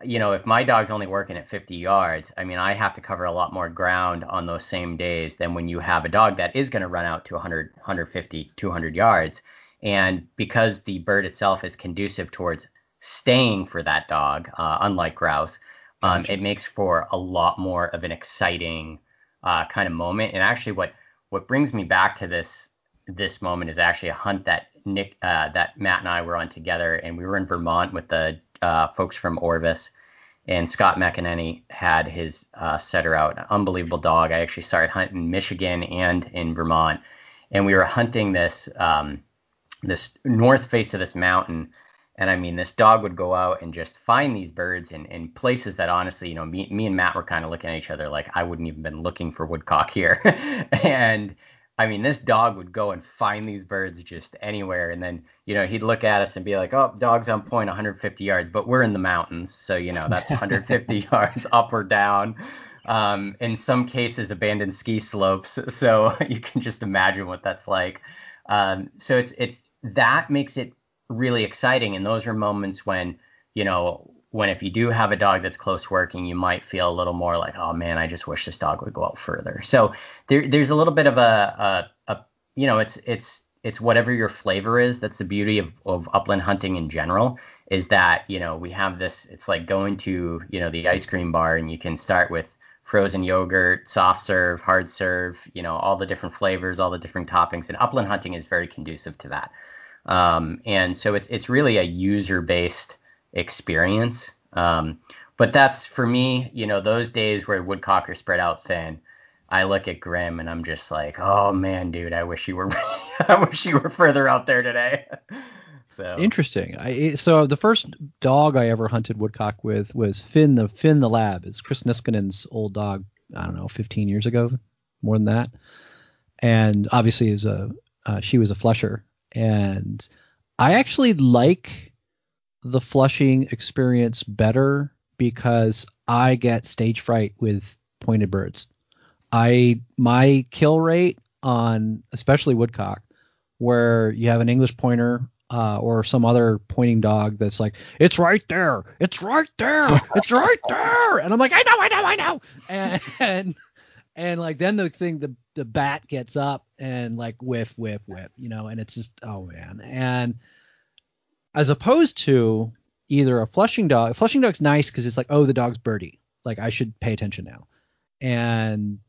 you know, if my dog's only working at 50 yards, I mean, I have to cover a lot more ground on those same days than when you have a dog that is going to run out to 100, 150, 200 yards. And because the bird itself is conducive towards staying for that dog, uh, unlike grouse. Um, It makes for a lot more of an exciting uh, kind of moment. And actually, what what brings me back to this this moment is actually a hunt that Nick uh, that Matt and I were on together, and we were in Vermont with the uh, folks from Orvis. And Scott McEnany had his uh, setter out, an unbelievable dog. I actually started hunting in Michigan and in Vermont, and we were hunting this um, this north face of this mountain and I mean, this dog would go out and just find these birds in, in places that honestly, you know, me, me and Matt were kind of looking at each other like I wouldn't even been looking for woodcock here. and I mean, this dog would go and find these birds just anywhere, and then you know he'd look at us and be like, "Oh, dog's on point, 150 yards," but we're in the mountains, so you know that's 150 yards up or down. Um, in some cases, abandoned ski slopes, so you can just imagine what that's like. Um, so it's it's that makes it really exciting, and those are moments when you know when if you do have a dog that's close working, you might feel a little more like, oh man, I just wish this dog would go out further. So there, there's a little bit of a, a, a, you know, it's it's it's whatever your flavor is. That's the beauty of, of upland hunting in general, is that you know we have this. It's like going to you know the ice cream bar, and you can start with frozen yogurt, soft serve, hard serve, you know, all the different flavors, all the different toppings. And upland hunting is very conducive to that. Um, and so it's it's really a user based experience. Um, but that's for me, you know, those days where woodcock are spread out thin, I look at Grim and I'm just like, oh man, dude, I wish you were, I wish you were further out there today. so interesting. I, so the first dog I ever hunted woodcock with was Finn the Finn the Lab. It's Chris Niskanen's old dog. I don't know, 15 years ago, more than that. And obviously, is a uh, she was a flusher, and I actually like the flushing experience better because I get stage fright with pointed birds. I my kill rate on especially woodcock, where you have an English pointer uh, or some other pointing dog that's like, it's right there, it's right there, it's right there, and I'm like, I know, I know, I know, and and, and like then the thing the the bat gets up and like whiff whiff whiff, you know, and it's just oh man, and as opposed to either a flushing dog. A flushing dog's nice because it's like, oh, the dog's birdie. Like I should pay attention now, and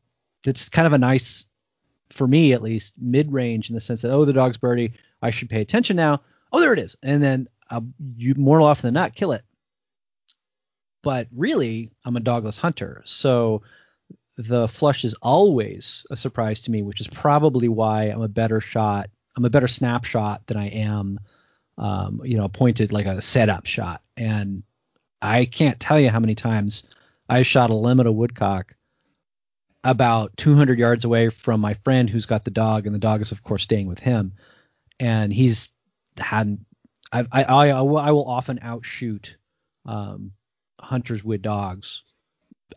it's kind of a nice, for me at least, mid range in the sense that oh, the dog's birdie. I should pay attention now. Oh, there it is, and then uh, you more often than not kill it. But really, I'm a dogless hunter, so the flush is always a surprise to me, which is probably why I'm a better shot. I'm a better snapshot than I am um, you know, pointed like a setup shot. And I can't tell you how many times I shot a limit of woodcock about 200 yards away from my friend who's got the dog, and the dog is of course staying with him. And he's had I I I, I will often outshoot um, hunters with dogs.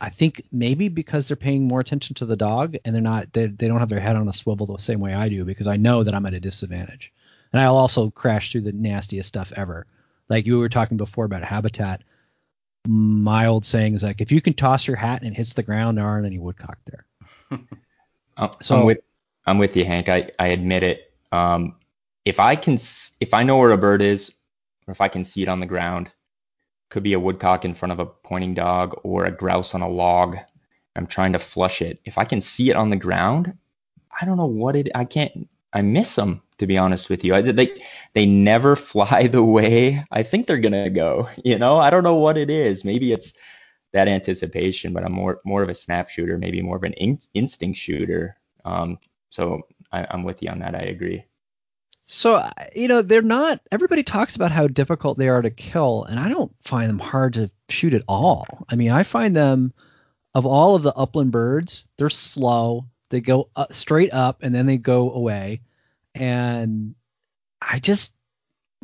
I think maybe because they're paying more attention to the dog and they're not they, they don't have their head on a swivel the same way I do because I know that I'm at a disadvantage and I'll also crash through the nastiest stuff ever. Like you were talking before about habitat. My old saying is like, if you can toss your hat and it hits the ground, there aren't any woodcock there. So I'm with I'm with you, Hank. I, I admit it. Um, if I can if I know where a bird is, or if I can see it on the ground, could be a woodcock in front of a pointing dog or a grouse on a log. I'm trying to flush it. If I can see it on the ground, I don't know what it. I can't. I miss them to be honest with you. I, they they never fly the way I think they're gonna go. You know, I don't know what it is. Maybe it's that anticipation, but I'm more more of a snap shooter, maybe more of an in, instinct shooter. Um, so I, I'm with you on that. I agree. So uh, you know, they're not. Everybody talks about how difficult they are to kill, and I don't find them hard to shoot at all. I mean, I find them of all of the upland birds, they're slow. They go up, straight up and then they go away and I just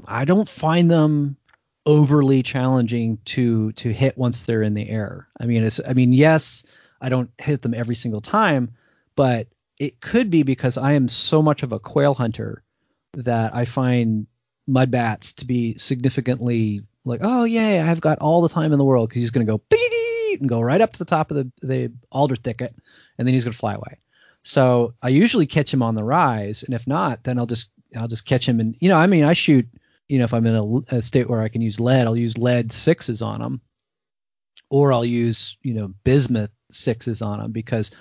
I don't find them overly challenging to to hit once they're in the air. I mean, it's I mean, yes, I don't hit them every single time, but it could be because I am so much of a quail hunter that I find mud bats to be significantly like, oh yay, I've got all the time in the world because he's gonna go beep and go right up to the top of the the alder thicket, and then he's gonna fly away. So I usually catch him on the rise, and if not, then I'll just I'll just catch him. And you know, I mean, I shoot. You know, if I'm in a, a state where I can use lead, I'll use lead sixes on them, or I'll use you know bismuth sixes on them because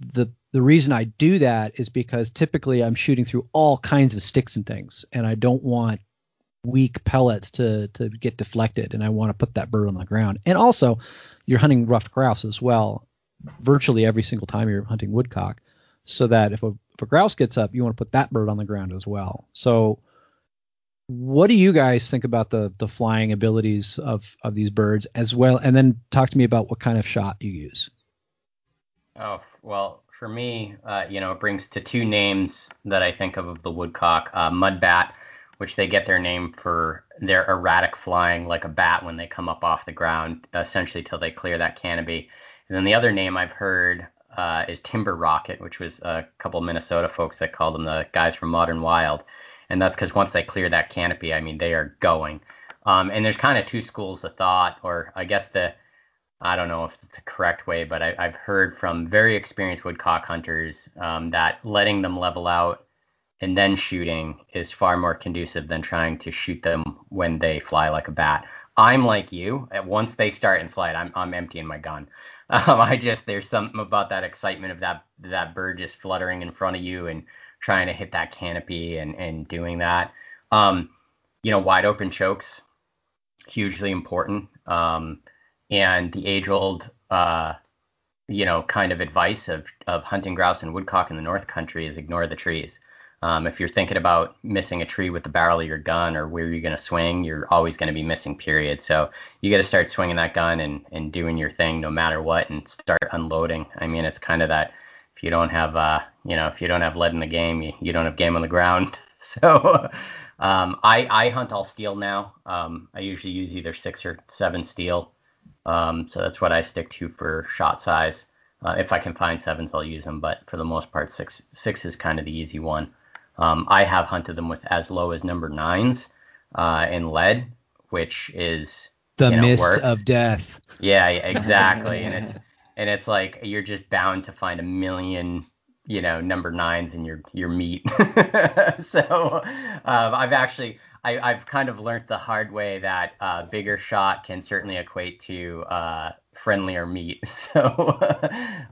the the reason I do that is because typically I'm shooting through all kinds of sticks and things, and I don't want weak pellets to to get deflected, and I want to put that bird on the ground. And also, you're hunting ruffed grouse as well. Virtually every single time you're hunting woodcock, so that if a if a grouse gets up, you want to put that bird on the ground as well. So what do you guys think about the the flying abilities of of these birds as well and then talk to me about what kind of shot you use Oh well, for me, uh, you know, it brings to two names that I think of of the woodcock, uh, mudbat, which they get their name for their erratic flying like a bat when they come up off the ground, essentially till they clear that canopy. And then the other name I've heard uh, is Timber Rocket, which was a couple Minnesota folks that called them the guys from Modern Wild, and that's because once they clear that canopy, I mean they are going. Um, and there's kind of two schools of thought, or I guess the I don't know if it's the correct way, but I, have heard from very experienced woodcock hunters um, that letting them level out and then shooting is far more conducive than trying to shoot them when they fly like a bat. I'm like you. Once they start in flight, I'm I'm emptying my gun. Um, I just there's something about that excitement of that that bird just fluttering in front of you and trying to hit that canopy and and doing that. Um, you know, wide open chokes, hugely important. Um, and the age old, uh, you know, kind of advice of, of hunting grouse and woodcock in the North Country is ignore the trees. Um, if you're thinking about missing a tree with the barrel of your gun or where you're going to swing, you're always going to be missing, period. So you got to start swinging that gun and, and doing your thing no matter what and start unloading. I mean, it's kind of that if you don't have, uh, you know, if you don't have lead in the game, you, you don't have game on the ground. So um, I, I hunt all steel now. Um, I usually use either six or seven steel. Um, so that's what I stick to for shot size. Uh, if I can find sevens, I'll use them, but for the most part, six six is kind of the easy one. Um, I have hunted them with as low as number nines uh, in lead, which is the you know, mist of death. Yeah, exactly. and it's and it's like you're just bound to find a million you know number nines in your your meat. so um, I've actually I, have kind of learned the hard way that uh, bigger shot can certainly equate to uh, friendlier meat. So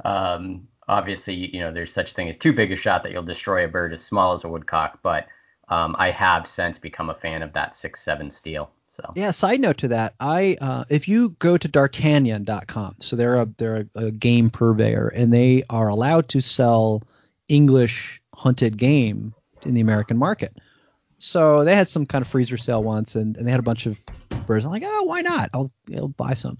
um, obviously, you know, there's such thing as too big a shot that you'll destroy a bird as small as a woodcock. But um, I have since become a fan of that six seven steel. So yeah. Side note to that, I uh, if you go to D'Artagnan.com, so they're a they're a, a game purveyor, and they are allowed to sell English hunted game in the American market. So they had some kind of freezer sale once, and, and they had a bunch of birds. I'm like, oh, why not? I'll, I'll buy some.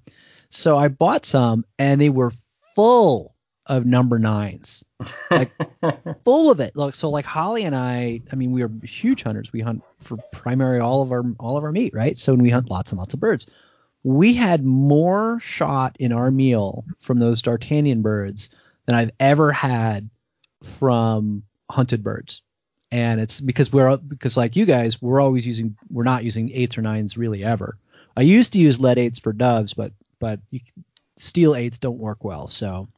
So I bought some, and they were full of number nines, like full of it. Look, so like Holly and I, I mean, we are huge hunters. We hunt for primary all of our all of our meat, right? So we hunt lots and lots of birds. We had more shot in our meal from those D'Artagnan birds than I've ever had from hunted birds and it's because we're because like you guys we're always using we're not using eights or nines really ever. I used to use lead eights for doves but but you, steel eights don't work well. So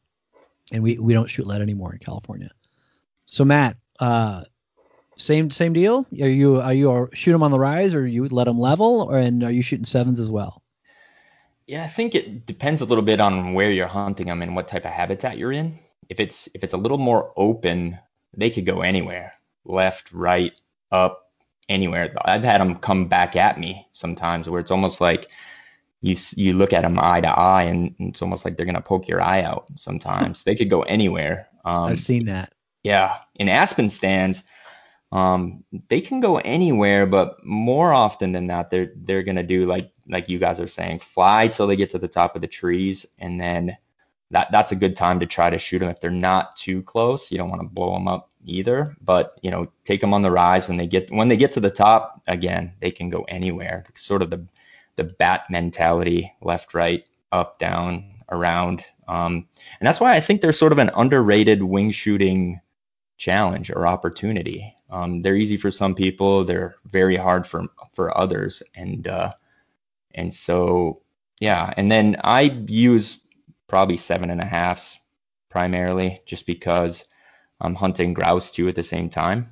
and we we don't shoot lead anymore in california. So matt uh same same deal? Are you are you shoot them on the rise or you let them level? Or and are you shooting sevens as well? Yeah i think it depends a little bit on where you're hunting them and what type of habitat you're in. If it's if it's a little more open they could go anywhere left, right, up, anywhere. I've had them come back at me sometimes where it's almost like you you look at them eye to eye and it's almost like they're gonna poke your eye out. Sometimes they could go anywhere. Um, I've seen that. Yeah, in aspen stands, um, they can go anywhere, but more often than not, they're they're gonna do like like you guys are saying, fly till they get to the top of the trees, and then that that's a good time to try to shoot them if they're not too close. You don't want to blow them up either, but you know, take them on the rise when they get when they get to the top. Again, they can go anywhere. It's Sort of the the bat mentality, left, right, up, down, around, um, and that's why I think they're sort of an underrated wing shooting challenge or opportunity. Um, they're easy for some people. They're very hard for for others, and uh, and so yeah. And then I use probably seven and a halfs primarily, just because I'm hunting grouse too at the same time.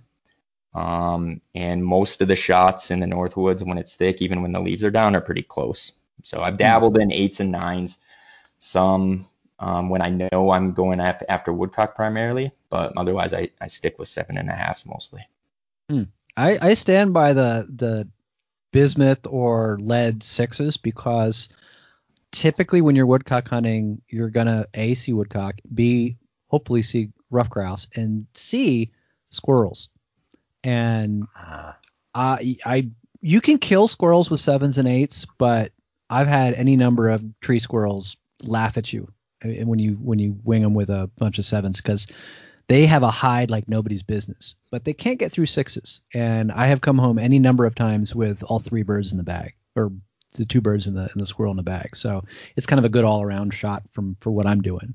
Um, and most of the shots in the Northwoods when it's thick, even when the leaves are down, are pretty close. So I've dabbled in eights and nines, some um, when I know I'm going after, after woodcock primarily, but otherwise I, I stick with seven and a halfs mostly. Hmm. I, I stand by the the bismuth or lead sixes because typically when you're woodcock hunting, you're gonna a see woodcock, b hopefully see ruffed grouse, and C squirrels. And uh, I, I, you can kill squirrels with sevens and eights, but I've had any number of tree squirrels laugh at you when you when you wing them with a bunch of sevens because they have a hide like nobody's business, but they can't get through sixes. And I have come home any number of times with all three birds in the bag, or the two birds in the the squirrel in the bag. So it's kind of a good all around shot from for what I'm doing.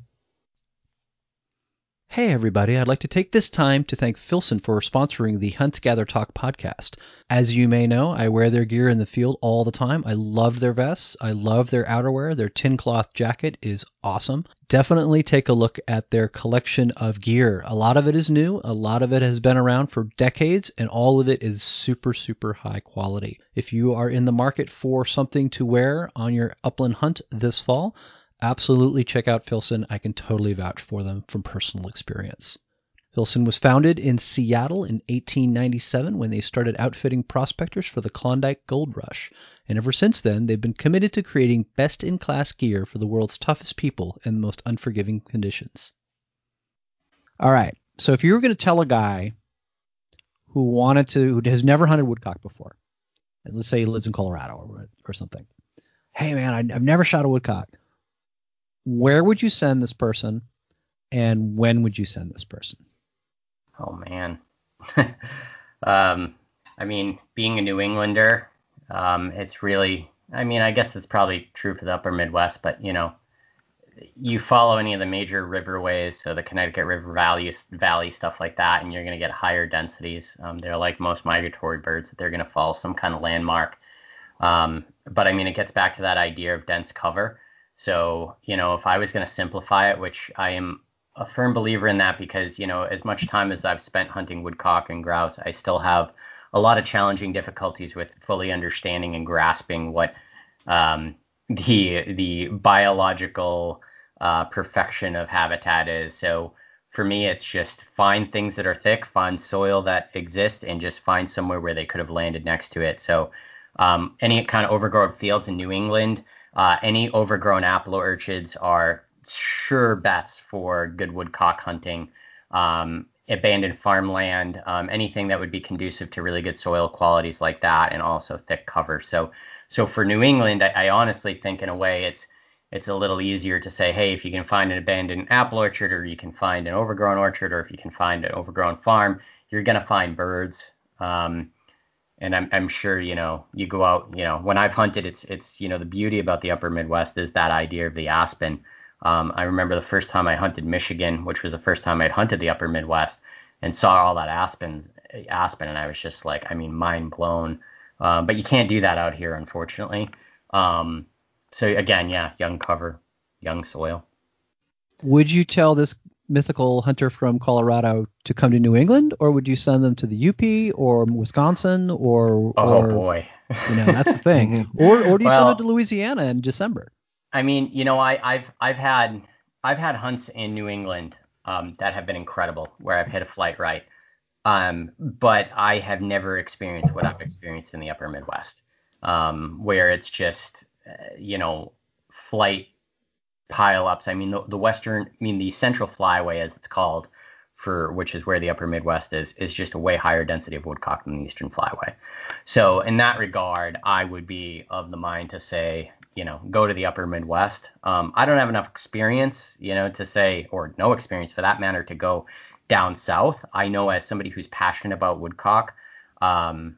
Hey everybody, I'd like to take this time to thank Filson for sponsoring the Hunt Gather Talk podcast. As you may know, I wear their gear in the field all the time. I love their vests, I love their outerwear. Their tin cloth jacket is awesome. Definitely take a look at their collection of gear. A lot of it is new, a lot of it has been around for decades, and all of it is super, super high quality. If you are in the market for something to wear on your upland hunt this fall, absolutely check out Filson. I can totally vouch for them from personal experience. Filson was founded in Seattle in 1897 when they started outfitting prospectors for the Klondike Gold Rush. And ever since then, they've been committed to creating best in class gear for the world's toughest people in the most unforgiving conditions. All right. So if you were going to tell a guy who wanted to, who has never hunted woodcock before, and let's say he lives in Colorado or, or something, hey man, I, I've never shot a woodcock where would you send this person and when would you send this person? Oh man. um, I mean, being a New Englander, um, it's really I mean, I guess it's probably true for the upper Midwest, but you know, you follow any of the major riverways, so the Connecticut River Valley, Valley stuff like that, and you're going to get higher densities. Um, they're like most migratory birds; that they're going to follow some kind of landmark. Um, but I mean, it gets back to that idea of dense cover. So, you know, if I was going to simplify it, which I am a firm believer in that because, you know, as much time as I've spent hunting woodcock and grouse, I still have a lot of challenging difficulties with fully understanding and grasping what um, the the biological uh, perfection of habitat is. So for me, it's just find things that are thick, find soil that exists, and just find somewhere where they could have landed next to it. So um, any kind of overgrown fields in New England, uh, any overgrown apple orchards are sure bets for good woodcock hunting. Um, abandoned farmland, um, anything that would be conducive to really good soil qualities like that, and also thick cover. So, so for New England, I, I honestly think in a way it's it's a little easier to say, hey, if you can find an abandoned apple orchard, or you can find an overgrown orchard, or if you can find an overgrown farm, you're gonna find birds. Um, and I'm, I'm sure you know you go out you know when I've hunted it's it's you know the beauty about the upper Midwest is that idea of the aspen. Um, I remember the first time I hunted Michigan, which was the first time I'd hunted the upper Midwest, and saw all that aspens aspen, and I was just like I mean mind blown. Um, but you can't do that out here unfortunately. Um, so again, yeah, young cover, young soil. Would you tell this mythical hunter from Colorado to come to New England, or would you send them to the UP or Wisconsin or? Oh or, boy, you know that's the thing. or or do you well, send them to Louisiana in December? I mean, you know, I, I've I've had I've had hunts in New England um, that have been incredible where I've hit a flight right, um, but I have never experienced what I've experienced in the Upper Midwest, um, where it's just uh, you know flight pileups. I mean, the, the western, I mean, the central flyway, as it's called, for which is where the upper Midwest is, is just a way higher density of woodcock than the eastern flyway. So in that regard, I would be of the mind to say, you know, go to the upper Midwest. Um, I don't have enough experience, you know, to say, or no experience for that matter, to go down south. I know as somebody who's passionate about woodcock, um,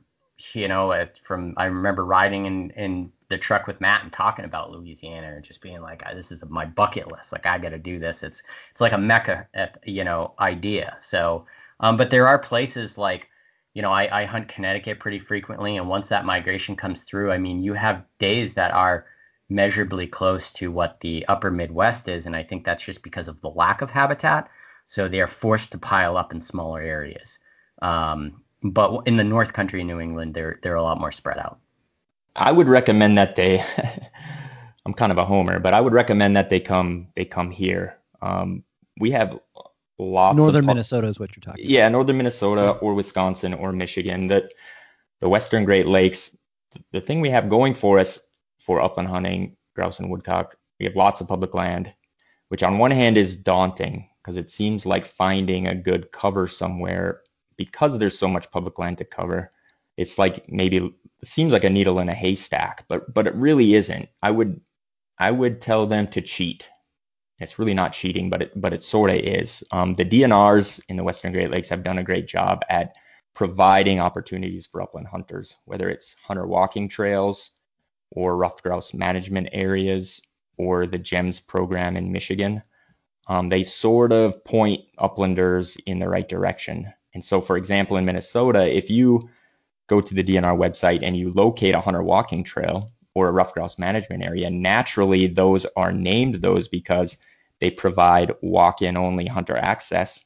you know, from I remember riding in in the truck with Matt and talking about Louisiana and just being like, this is my bucket list. Like I got to do this. It's it's like a mecca, you know, idea. So, um, but there are places like, you know, I, I hunt Connecticut pretty frequently, and once that migration comes through, I mean, you have days that are measurably close to what the upper Midwest is, and I think that's just because of the lack of habitat. So they are forced to pile up in smaller areas. Um, but in the North Country, New England, they're they're a lot more spread out. I would recommend that they. I'm kind of a homer, but I would recommend that they come they come here. Um, we have lots. Of Northern Minnesota is what you're talking. Yeah, northern Minnesota or Wisconsin or Michigan. That the Western Great Lakes. The thing we have going for us for upland hunting, grouse and woodcock, we have lots of public land, which on one hand is daunting because it seems like finding a good cover somewhere because there's so much public land to cover it's like maybe seems like a needle in a haystack, but but it really isn't. I would I would tell them to cheat. It's really not cheating, but it but it sort of is. Um, the DNRs in the Western Great Lakes have done a great job at providing opportunities for upland hunters, whether it's hunter walking trails or ruffed grouse management areas or the GEMS program in Michigan. Um, they sort of point uplanders in the right direction. And so, for example, in Minnesota, if you go to the DNR website and you locate a hunter walking trail or a ruffed grouse management area, naturally those are named those because they provide walk-in only hunter access,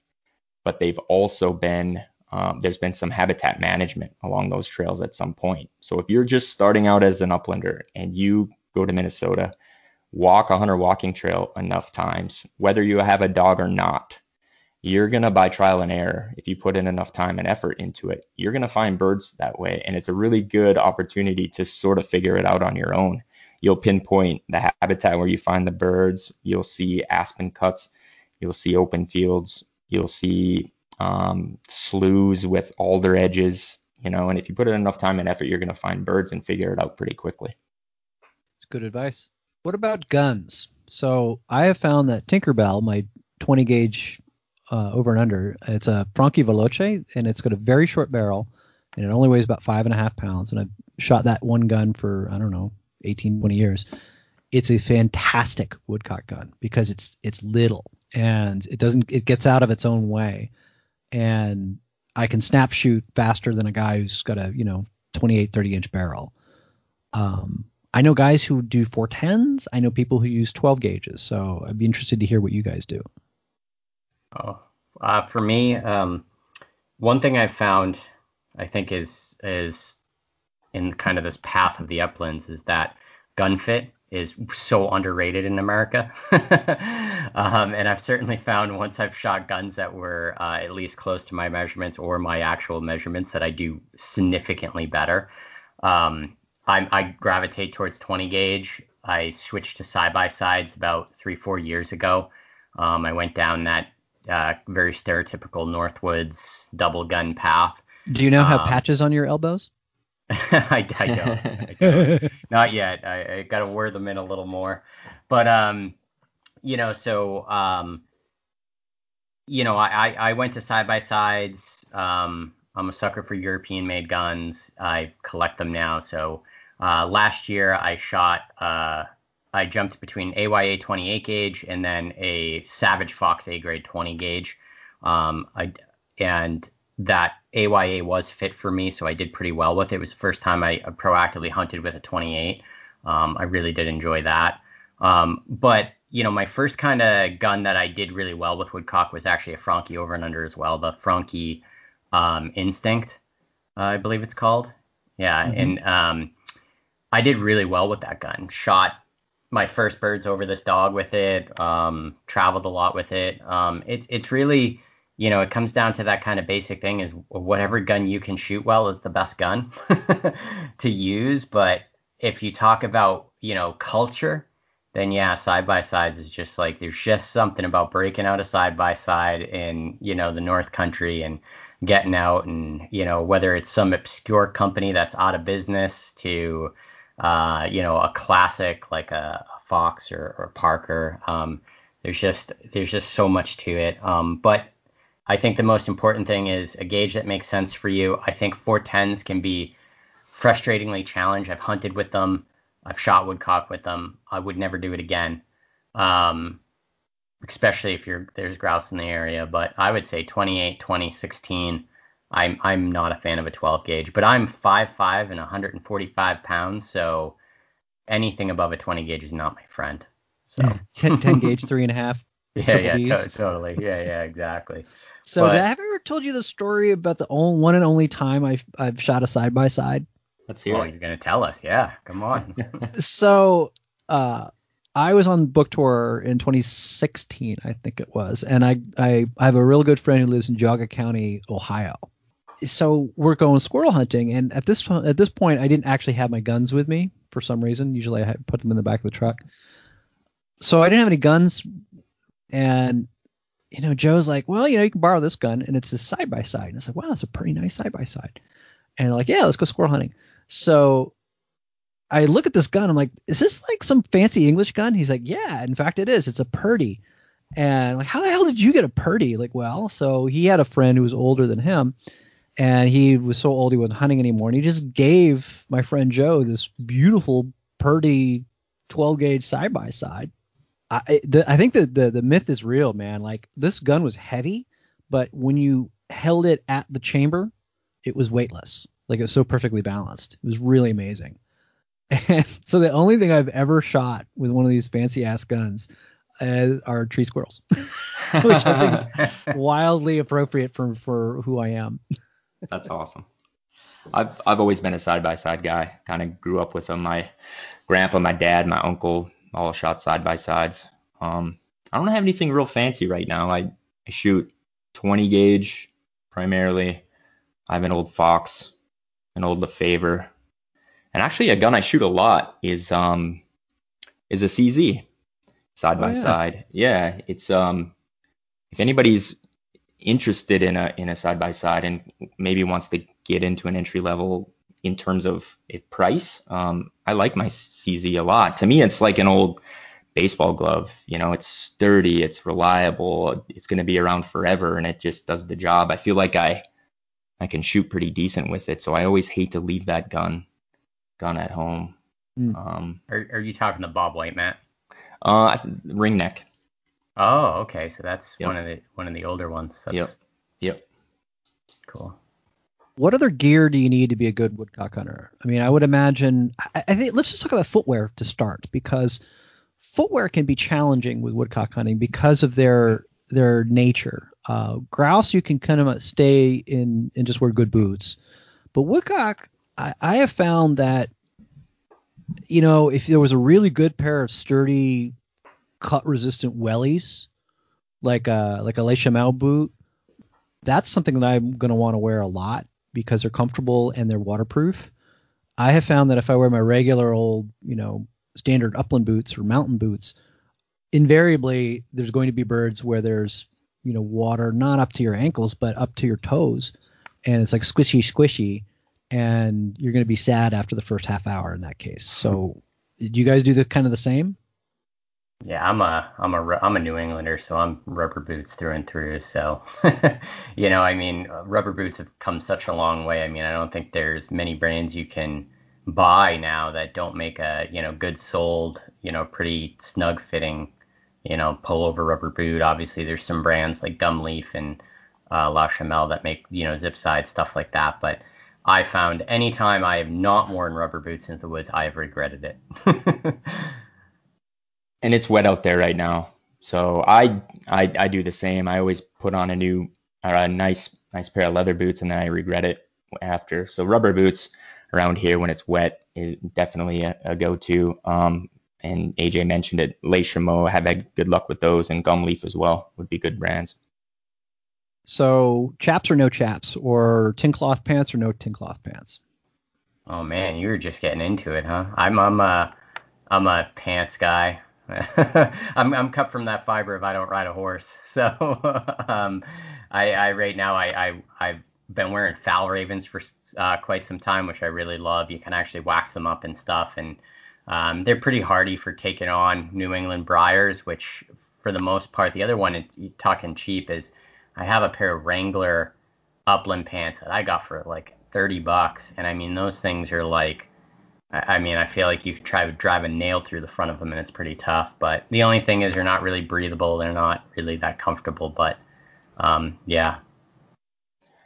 but they've also been um, there's been some habitat management along those trails at some point. So if you're just starting out as an uplander and you go to Minnesota, walk a hunter walking trail enough times, whether you have a dog or not, you're going to by trial and error if you put in enough time and effort into it you're going to find birds that way and it's a really good opportunity to sort of figure it out on your own you'll pinpoint the habitat where you find the birds you'll see aspen cuts you'll see open fields you'll see um, sloughs with alder edges, you know, and if you put in enough time and effort, you're going to find birds and figure it out pretty quickly. It's good advice. What about guns? So I have found that Tinkerbell, my 20 gauge uh, over and under, it's a Franchi Veloce, and it's got a very short barrel, and it only weighs about five and a half pounds. And I've shot that one gun for I don't know 18, 20 years. It's a fantastic woodcock gun because it's it's little and it doesn't it gets out of its own way and I can snap shoot faster than a guy who's got a you know 28 30 inch barrel. Um, I know guys who do 410s. I know people who use 12 gauges. So I'd be interested to hear what you guys do. Oh, uh, for me, um, one thing I've found, I think is is in kind of this path of the uplands is that gun fit is so underrated in America. um, and I've certainly found once I've shot guns that were uh, at least close to my measurements or my actual measurements that I do significantly better. Um, I, I gravitate towards 20 gauge. I switched to side by sides about three, four years ago. Um, I went down that uh, very stereotypical Northwoods double gun path. Do you now have um, patches on your elbows? I, I, don't. I don't. Not yet. I, I got to wear them in a little more. But um, you know, so um, you know, I I went to side by sides. Um, I'm a sucker for European made guns. I collect them now. So uh, last year I shot. Uh, I jumped between AYA 28 gauge and then a Savage Fox A grade 20 gauge. Um, I and that AYA was fit for me, so I did pretty well with it. It was the first time I proactively hunted with a 28. Um, I really did enjoy that. Um, but you know, my first kind of gun that I did really well with woodcock was actually a Franchi over and under as well, the Franchi um, Instinct, uh, I believe it's called. Yeah, mm-hmm. and um, I did really well with that gun. Shot my first birds over this dog with it. Um, traveled a lot with it. Um, it's it's really you know, it comes down to that kind of basic thing is whatever gun you can shoot well is the best gun to use. But if you talk about, you know, culture, then yeah, side by sides is just like there's just something about breaking out a side by side in, you know, the North Country and getting out and, you know, whether it's some obscure company that's out of business to, uh, you know, a classic like a, a Fox or, or Parker. Um, there's just there's just so much to it. Um, but I think the most important thing is a gauge that makes sense for you. I think 410s can be frustratingly challenged. I've hunted with them. I've shot woodcock with them. I would never do it again, um, especially if you're there's grouse in the area. But I would say 28, 20, 16. I'm I'm not a fan of a 12 gauge, but I'm 5'5 and 145 pounds, so anything above a 20 gauge is not my friend. So 10, 10 gauge, three and a half. Yeah, yeah, to- totally. Yeah, yeah, exactly. So, but, have I ever told you the story about the only, one and only time I've I've shot a side by side? Let's hear. Oh, it. you're gonna tell us? Yeah, come on. so, uh, I was on book tour in 2016, I think it was, and I I, I have a real good friend who lives in Geauga County, Ohio. So we're going squirrel hunting, and at this at this point, I didn't actually have my guns with me for some reason. Usually, I put them in the back of the truck. So I didn't have any guns, and you know, Joe's like, well, you know, you can borrow this gun, and it's a side by side. And I was like, wow, that's a pretty nice side by side. And like, yeah, let's go squirrel hunting. So I look at this gun. I'm like, is this like some fancy English gun? He's like, yeah, in fact it is. It's a Purdey. And like, how the hell did you get a Purdey? Like, well, so he had a friend who was older than him, and he was so old he wasn't hunting anymore, and he just gave my friend Joe this beautiful Purdey 12 gauge side by side. I the, I think that the the myth is real, man. Like this gun was heavy, but when you held it at the chamber, it was weightless. Like it was so perfectly balanced. It was really amazing. And so the only thing I've ever shot with one of these fancy ass guns uh, are tree squirrels, which I think is wildly appropriate for for who I am. That's awesome. I've I've always been a side by side guy. Kind of grew up with them. My grandpa, my dad, my uncle all shot side by sides. Um, I don't have anything real fancy right now. I, I shoot 20 gauge primarily. I have an old Fox, an old Lefever, and actually a gun I shoot a lot is um is a CZ side oh, by yeah. side. Yeah, it's um if anybody's interested in a in a side by side and maybe wants to get into an entry level in terms of price, um, I like my CZ a lot. To me, it's like an old baseball glove. You know, it's sturdy, it's reliable, it's going to be around forever, and it just does the job. I feel like I I can shoot pretty decent with it, so I always hate to leave that gun gun at home. Mm. Um, are, are you talking the Bob White, Matt? Uh, ring neck. Oh, okay. So that's yep. one of the one of the older ones. That's yep. Yep. Cool. What other gear do you need to be a good woodcock hunter? I mean, I would imagine. I, I think let's just talk about footwear to start because footwear can be challenging with woodcock hunting because of their their nature. Uh, grouse, you can kind of stay in and just wear good boots, but woodcock, I, I have found that you know if there was a really good pair of sturdy cut resistant wellies, like a like a Le Chameau boot, that's something that I'm to want to wear a lot because they're comfortable and they're waterproof. I have found that if I wear my regular old, you know, standard upland boots or mountain boots, invariably there's going to be birds where there's, you know, water not up to your ankles but up to your toes, and it's like squishy squishy, and you're going to be sad after the first half hour in that case. So, do you guys do the kind of the same? Yeah, I'm a I'm a I'm a New Englander, so I'm rubber boots through and through. So, you know, I mean, rubber boots have come such a long way. I mean, I don't think there's many brands you can buy now that don't make a you know good soled, you know, pretty snug fitting, you know, pullover rubber boot. Obviously, there's some brands like Gumleaf and uh, Le Chameau that make you know zip side stuff like that, but I found anytime I have not worn rubber boots into the woods, I have regretted it. and it's wet out there right now. So I, I I do the same. I always put on a new or a nice nice pair of leather boots and then I regret it after. So rubber boots around here when it's wet is definitely a, a go-to. Um, and AJ mentioned it. Le Chameau, have had good luck with those, and Gumleaf as well would be good brands. So chaps or no chaps, or tin cloth pants or no tin cloth pants? Oh man, you were just getting into it, huh? I'm I'm a I'm a pants guy. I'm I'm cut from that fiber if I don't ride a horse. So um, I, I right now I, I I've been wearing Fjällrävens for uh, quite some time, which I really love. You can actually wax them up and stuff, and um, they're pretty hardy for taking on New England briars, which for the most part, the other one, it's talking cheap, is I have a pair of Wrangler upland pants that I got for like 30 bucks, and I mean those things are like I mean, I feel like you could try to drive a nail through the front of them and it's pretty tough. But the only thing is, they're not really breathable. They're not really that comfortable. But um, yeah.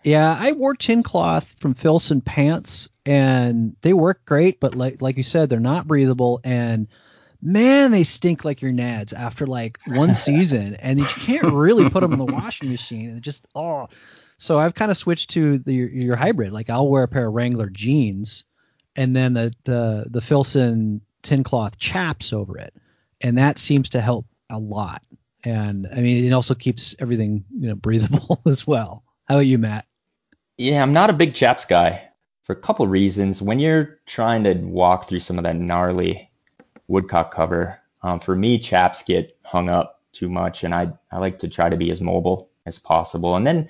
Yeah, I wore tin cloth from Filson pants and they work great, but like like you said, they're not breathable and man, they stink like your nads after like one season, and you can't really put them in the washing machine. And just oh, so I've kind of switched to the, your, your hybrid. Like I'll wear a pair of Wrangler jeans and then the the the Filson tin cloth chaps over it, and that seems to help a lot. And I mean, it also keeps everything you know breathable as well. How about you, Matt? Yeah, I'm not a big chaps guy for a couple reasons. When you're trying to walk through some of that gnarly woodcock cover, um, for me, chaps get hung up too much, and I I like to try to be as mobile as possible. And then,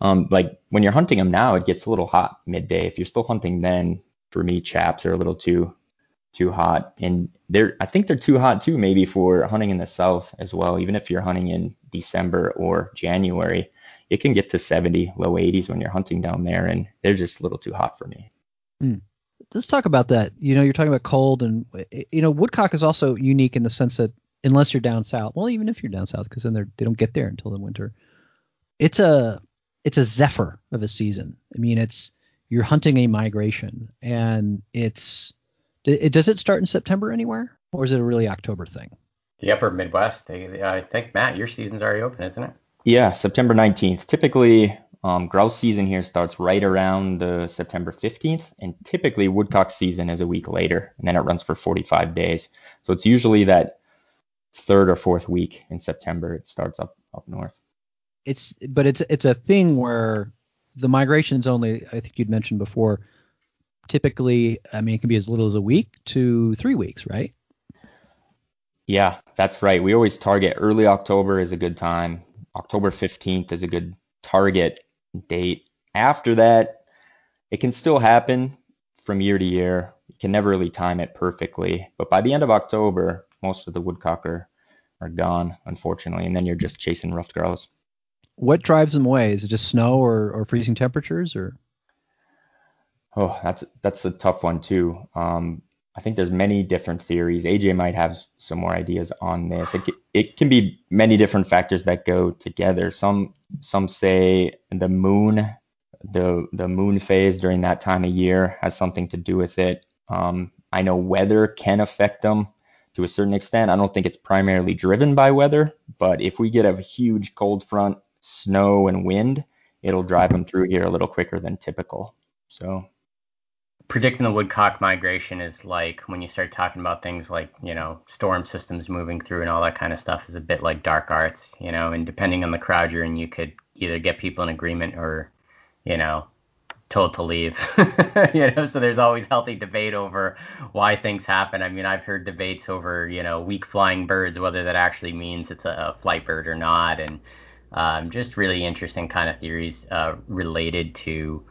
um, like when you're hunting them now, it gets a little hot midday. If you're still hunting then, for me, chaps are a little too too hot. And they're I think they're too hot too, maybe for hunting in the south as well. Even if you're hunting in December or January, it can get to 70, low 80s when you're hunting down there, and they're just a little too hot for me. Hmm. Let's talk about that. You know, you're talking about cold, and you know, woodcock is also unique in the sense that unless you're down south, well, even if you're down south, because then they're they don't get there until the winter. It's a it's a zephyr of a season. I mean, it's you're hunting a migration, and it's it, does it start in September anywhere, or is it a really October thing? The upper Midwest. They, I think Matt, your season's already open, isn't it? Yeah, September 19th. Typically, um, grouse season here starts right around the September 15th, and typically woodcock season is a week later, and then it runs for 45 days. So it's usually that third or fourth week in September it starts up up north. It's but it's it's a thing where the migration's only I think you'd mentioned before. Typically, I mean, it can be as little as a week to three weeks, right? Yeah, that's right. We always target early October is a good time. October 15th is a good target date. After that, it can still happen from year to year. You can never really time it perfectly. But by the end of October, most of the woodcock are, gone, unfortunately, and then you're just chasing ruffed grouse. What drives them away? Is it just snow or, or freezing temperatures or? Oh, that's that's a tough one too. Um, I think there's many different theories. AJ might have some more ideas on this. It, it can be many different factors that go together. Some some say the moon, the the moon phase during that time of year has something to do with it. Um, I know weather can affect them to a certain extent. I don't think it's primarily driven by weather, but if we get a huge cold front, snow and wind, it'll drive them through here a little quicker than typical. So predicting the woodcock migration is like when you start talking about things like you know storm systems moving through and all that kind of stuff is a bit like dark arts you know and depending on the crowd you're in you could either get people in agreement or you know told to leave. You know so there's always healthy debate over why things happen. I mean i've heard debates over you know weak flying birds whether that actually means it's a, flight bird or not. And um, just really interesting kind of theories uh, related to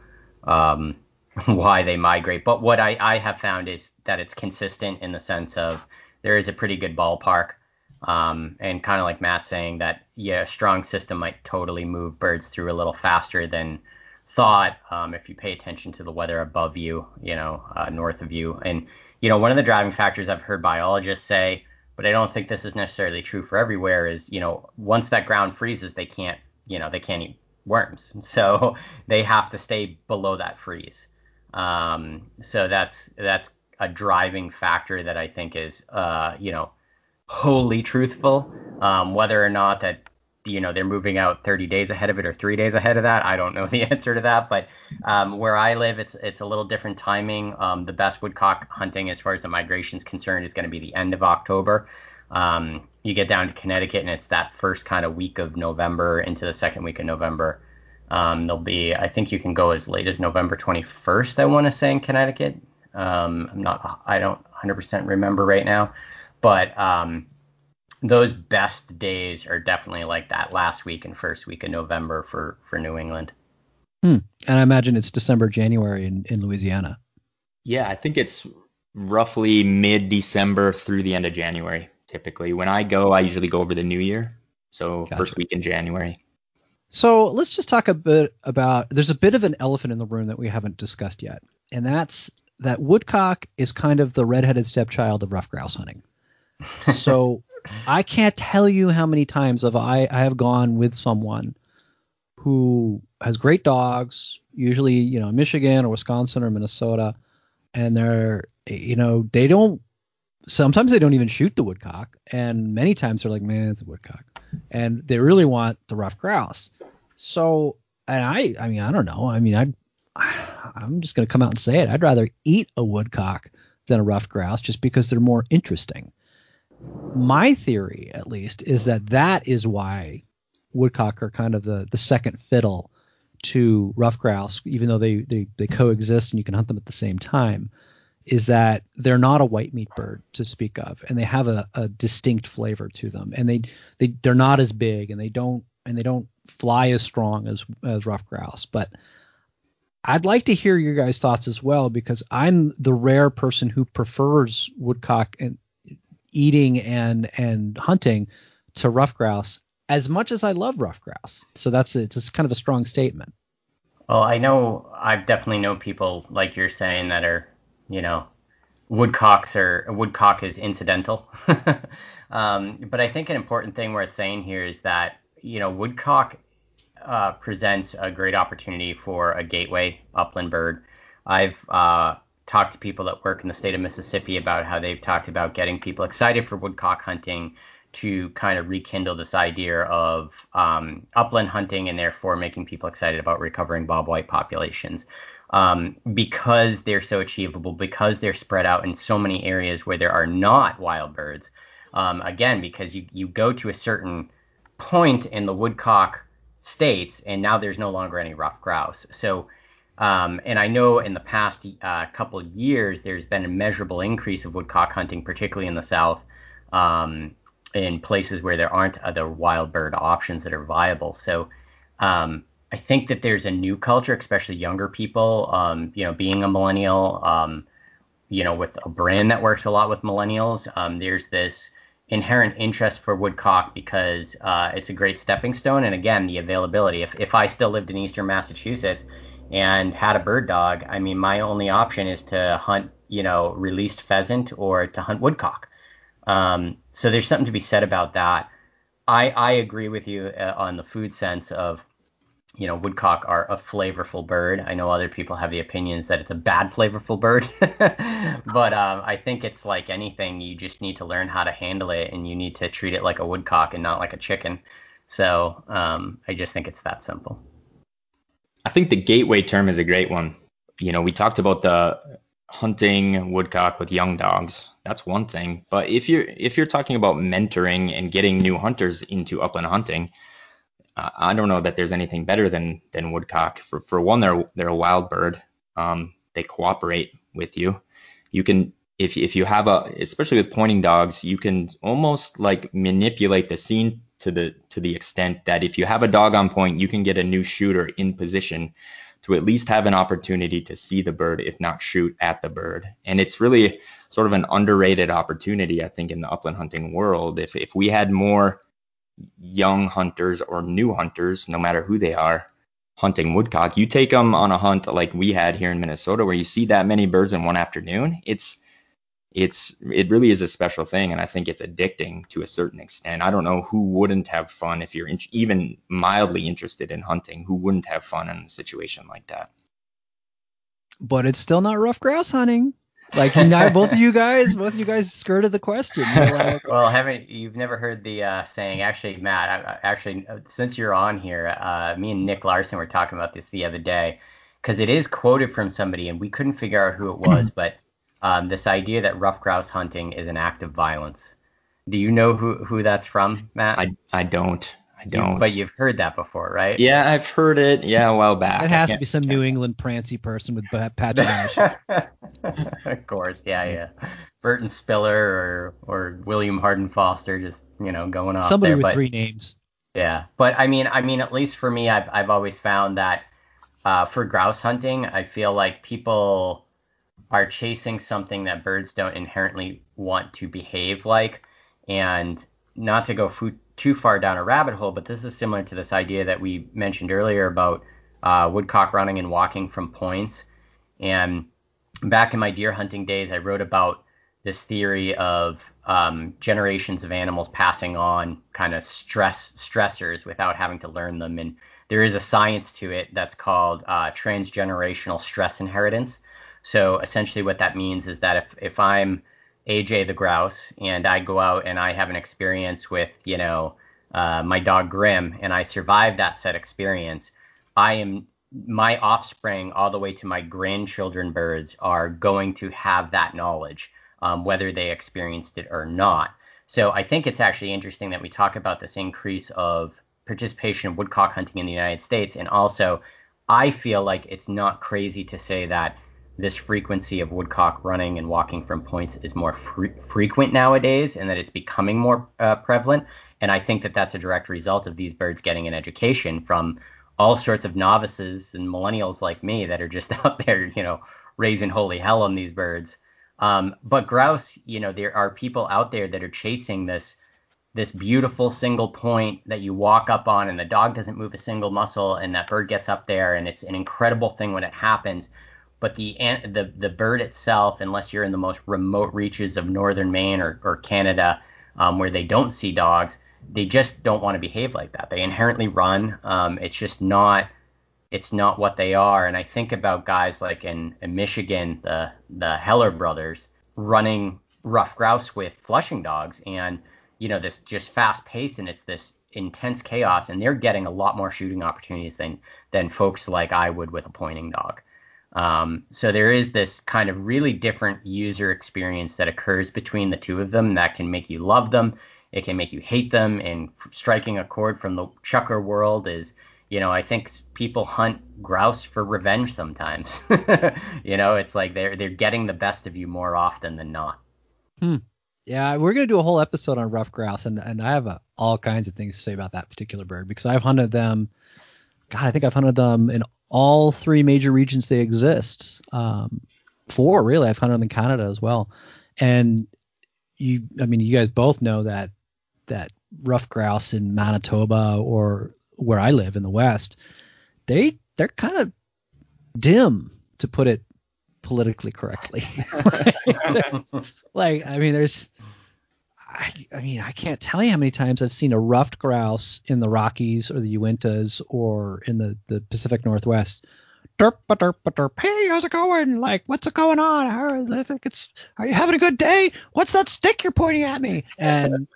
um, why they migrate. But what I, I have found is that it's consistent in the sense of there is a pretty good ballpark. Um, and kind of like Matt saying that, yeah, a strong system might totally move birds through a little faster than thought um, if you pay attention to the weather above you, you know, uh, north of you. And, you know, one of the driving factors I've heard biologists say, but I don't think this is necessarily true for everywhere, is, you know, once that ground freezes, they can't, you know, they can't eat worms. So they have to stay below that freeze. Um, so that's that's a driving factor that I think is uh, you know wholly truthful. Um, whether or not that you know they're moving out 30 days ahead of it or three days ahead of that, I don't know the answer to that. But um, where I live, it's it's a little different timing. Um, the best woodcock hunting, as far as the migration is concerned, is going to be the end of October. Um, you get down to Connecticut, and it's that first kind of week of November into the second week of November. Um, there'll be, I think you can go as late as November 21st. I want to say in Connecticut. Um, I'm not, I don't 100% remember right now, but um, those best days are definitely like that last week and first week of November for for New England. Hmm. And I imagine it's December, January in, in Louisiana. Yeah, I think it's roughly mid December through the end of January. Typically, when I go, I usually go over the New Year, so gotcha. first week in January. So let's just talk a bit about. There's a bit of an elephant in the room that we haven't discussed yet, and that's that woodcock is kind of the redheaded stepchild of ruffed grouse hunting. So I can't tell you how many times have I, I have gone with someone who has great dogs, usually you know Michigan or Wisconsin or Minnesota, and they're you know they don't sometimes they don't even shoot the woodcock, and many times they're like, man, it's a woodcock, and they really want the ruffed grouse. So, and I, I mean, I don't know. I mean, I, I'm just gonna come out and say it. I'd rather eat a woodcock than a ruffed grouse, just because they're more interesting. My theory, at least, is that that is why woodcock are kind of the the second fiddle to ruffed grouse, even though they, they they coexist and you can hunt them at the same time is that they're not a white meat bird to speak of, and they have a, a distinct flavor to them, and they they they're not as big, and they don't and they don't fly as strong as as ruffed grouse, but I'd like to hear your guys' thoughts as well because I'm the rare person who prefers woodcock and eating and and hunting to ruffed grouse as much as I love ruffed grouse. So that's it's kind of a strong statement. Well, I know I've definitely know people like you're saying that are, you know, woodcocks are woodcock is incidental. um, but I think an important thing worth saying here is that you know woodcock uh, presents a great opportunity for a gateway upland bird. I've uh, talked to people that work in the state of Mississippi about how they've talked about getting people excited for woodcock hunting to kind of rekindle this idea of um, upland hunting and therefore making people excited about recovering bobwhite populations. Um, because they're so achievable, because they're spread out in so many areas where there are not wild birds. Um, again, because you, you go to a certain point in the woodcock states, and now there's no longer any ruffed grouse. So, um, and I know in the past uh, couple years, there's been a measurable increase of woodcock hunting, particularly in the south, um, in places where there aren't other wild bird options that are viable. So, um, I think that there's a new culture, especially younger people. Um, you know, being a millennial, um, you know, with a brand that works a lot with millennials, um, there's this inherent interest for woodcock because uh, it's a great stepping stone. And again, the availability. If, if I still lived in eastern Massachusetts and had a bird dog, I mean, my only option is to hunt, you know, released pheasant or to hunt woodcock. Um, so there's something to be said about that. I, I agree with you uh, on the food sense of you know, woodcock are a flavorful bird. I know other people have the opinions that it's a bad flavorful bird, but um, I think it's like anything. You just need to learn how to handle it, and you need to treat it like a woodcock and not like a chicken. So um, I just think it's that simple. I think the gateway term is a great one. You know, we talked about the hunting woodcock with young dogs. That's one thing. But if you're if you're talking about mentoring and getting new hunters into upland hunting, I don't know that there's anything better than than woodcock. For for one, they're they're a wild bird. Um, they cooperate with you. You can if if you have a especially with pointing dogs, you can almost like manipulate the scene to the to the extent that if you have a dog on point, you can get a new shooter in position to at least have an opportunity to see the bird, if not shoot at the bird. And it's really sort of an underrated opportunity, I think, in the upland hunting world. If if we had more young hunters or new hunters, no matter who they are, hunting woodcock. You take them on a hunt like we had here in Minnesota, where you see that many birds in one afternoon. It's it's it really is a special thing, and I think it's addicting to a certain extent. I don't know who wouldn't have fun if you're in, even mildly interested in hunting. Who wouldn't have fun in a situation like that? But it's still not ruffed grouse hunting. Like not both of you guys, both of you guys skirted the question. Like, well, haven't you've never heard the uh, saying? Actually, Matt, I, I, actually, since you're on here, uh, me and Nick Larson were talking about this the other day because it is quoted from somebody, and we couldn't figure out who it was, but um, this idea that ruffed grouse hunting is an act of violence. Do you know who who that's from, Matt? I I don't. I don't. You, but you've heard that before, right? Yeah, I've heard it. Yeah, a while back. It has to be some New England prancy person with patronage. of course, yeah, yeah. Burton Spiller or or William Harnden Foster, just you know going off Somebody there. with but, three names. Yeah, but I mean, I mean, at least for me, I've I've always found that uh, for grouse hunting, I feel like people are chasing something that birds don't inherently want to behave like, and not to go food too far down a rabbit hole, but this is similar to this idea that we mentioned earlier about uh, woodcock running and walking from points. And back in my deer hunting days, I wrote about this theory of um, generations of animals passing on kind of stress stressors without having to learn them. And there is a science to it that's called uh, transgenerational stress inheritance. So essentially, what that means is that if if I'm AJ the grouse, and I go out and I have an experience with, you know, uh, my dog Grim, and I survive that set experience, I am my offspring all the way to my grandchildren birds are going to have that knowledge, um, whether they experienced it or not. So I think it's actually interesting that we talk about this increase of participation in woodcock hunting in the United States, and also I feel like it's not crazy to say that this frequency of woodcock running and walking from points is more fre- frequent nowadays and that it's becoming more uh, prevalent. And I think that that's a direct result of these birds getting an education from all sorts of novices and millennials like me that are just out there, you know, raising holy hell on these birds. Um, but grouse, you know, there are people out there that are chasing this this beautiful single point that you walk up on and the dog doesn't move a single muscle and that bird gets up there and it's an incredible thing when it happens but the the the bird itself unless you're in the most remote reaches of northern Maine or, or Canada um, where they don't see dogs they just don't want to behave like that they inherently run um, it's just not it's not what they are and I think about guys like in, in Michigan the the Heller brothers running ruffed grouse with flushing dogs and you know this just fast pace and it's this intense chaos and they're getting a lot more shooting opportunities than than folks like I would with a pointing dog. Um, so there is this kind of really different user experience that occurs between the two of them that can make you love them, it can make you hate them, and striking a chord from the chukar world is, you know, I think people hunt grouse for revenge sometimes. you know, it's like they're they're getting the best of you more often than not. Hmm. Yeah, we're gonna do a whole episode on ruffed grouse, and and I have uh, all kinds of things to say about that particular bird because I've hunted them. God, I think I've hunted them in all three major regions they exist. Um, four really. I've hunted in Canada as well, and you, I mean, you guys both know that that ruffed grouse in Manitoba or where I live in the West, they they're kind of dim to put it politically correctly. like, I mean, there's, I, I, mean, I can't tell you how many times I've seen a ruffed grouse in the Rockies or the Uintas or in the, the Pacific Northwest. Derp, derp, derp. Hey, how's it going? Like, what's it going on? How, it's, are you having a good day? What's that stick you're pointing at me? And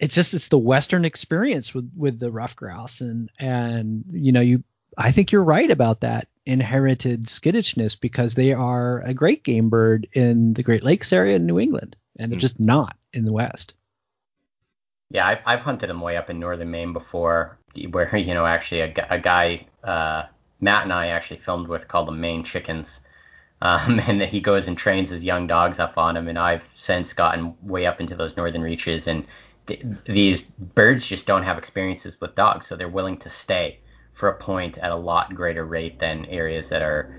it's just it's the Western experience with with the ruffed grouse, and and you know you I think you're right about that inherited skittishness because they are a great game bird in the Great Lakes area in New England, and they're mm. just not in the West. Yeah, I've, I've hunted them way up in northern Maine before, where you know actually a, a guy uh, Matt and I actually filmed with called the Maine Chickens, um, and that he goes and trains his young dogs up on them. And I've since gotten way up into those northern reaches, and th- these birds just don't have experiences with dogs, so they're willing to stay for a point at a lot greater rate than areas that are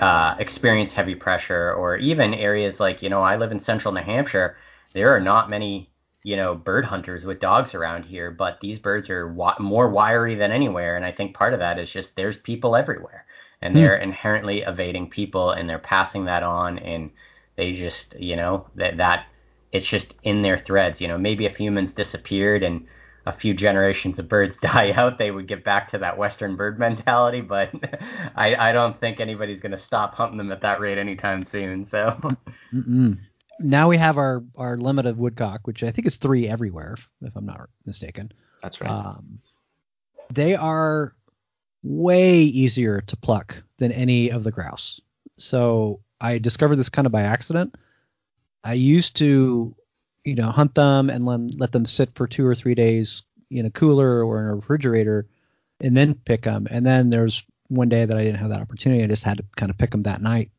uh, experience heavy pressure or even areas like you know I live in central New Hampshire. There are not many you know bird hunters with dogs around here, but these birds are wa- more wiry than anywhere, and I think part of that is just there's people everywhere, and hmm. they're inherently evading people, and they're passing that on, and they just you know that that it's just in their threads. You know maybe if humans disappeared and a few generations of birds die out, they would get back to that Western bird mentality. But I, I don't think anybody's going to stop hunting them at that rate anytime soon. So Mm-mm. Now we have our our limit of woodcock, which I think is three everywhere, if, if I'm not mistaken. That's right. Um, they are way easier to pluck than any of the grouse. So I discovered this kind of by accident. I used to you know, hunt them and then let them sit for two or three days in a cooler or in a refrigerator, and then pick them. And then there's one day that I didn't have that opportunity. I just had to kind of pick them that night,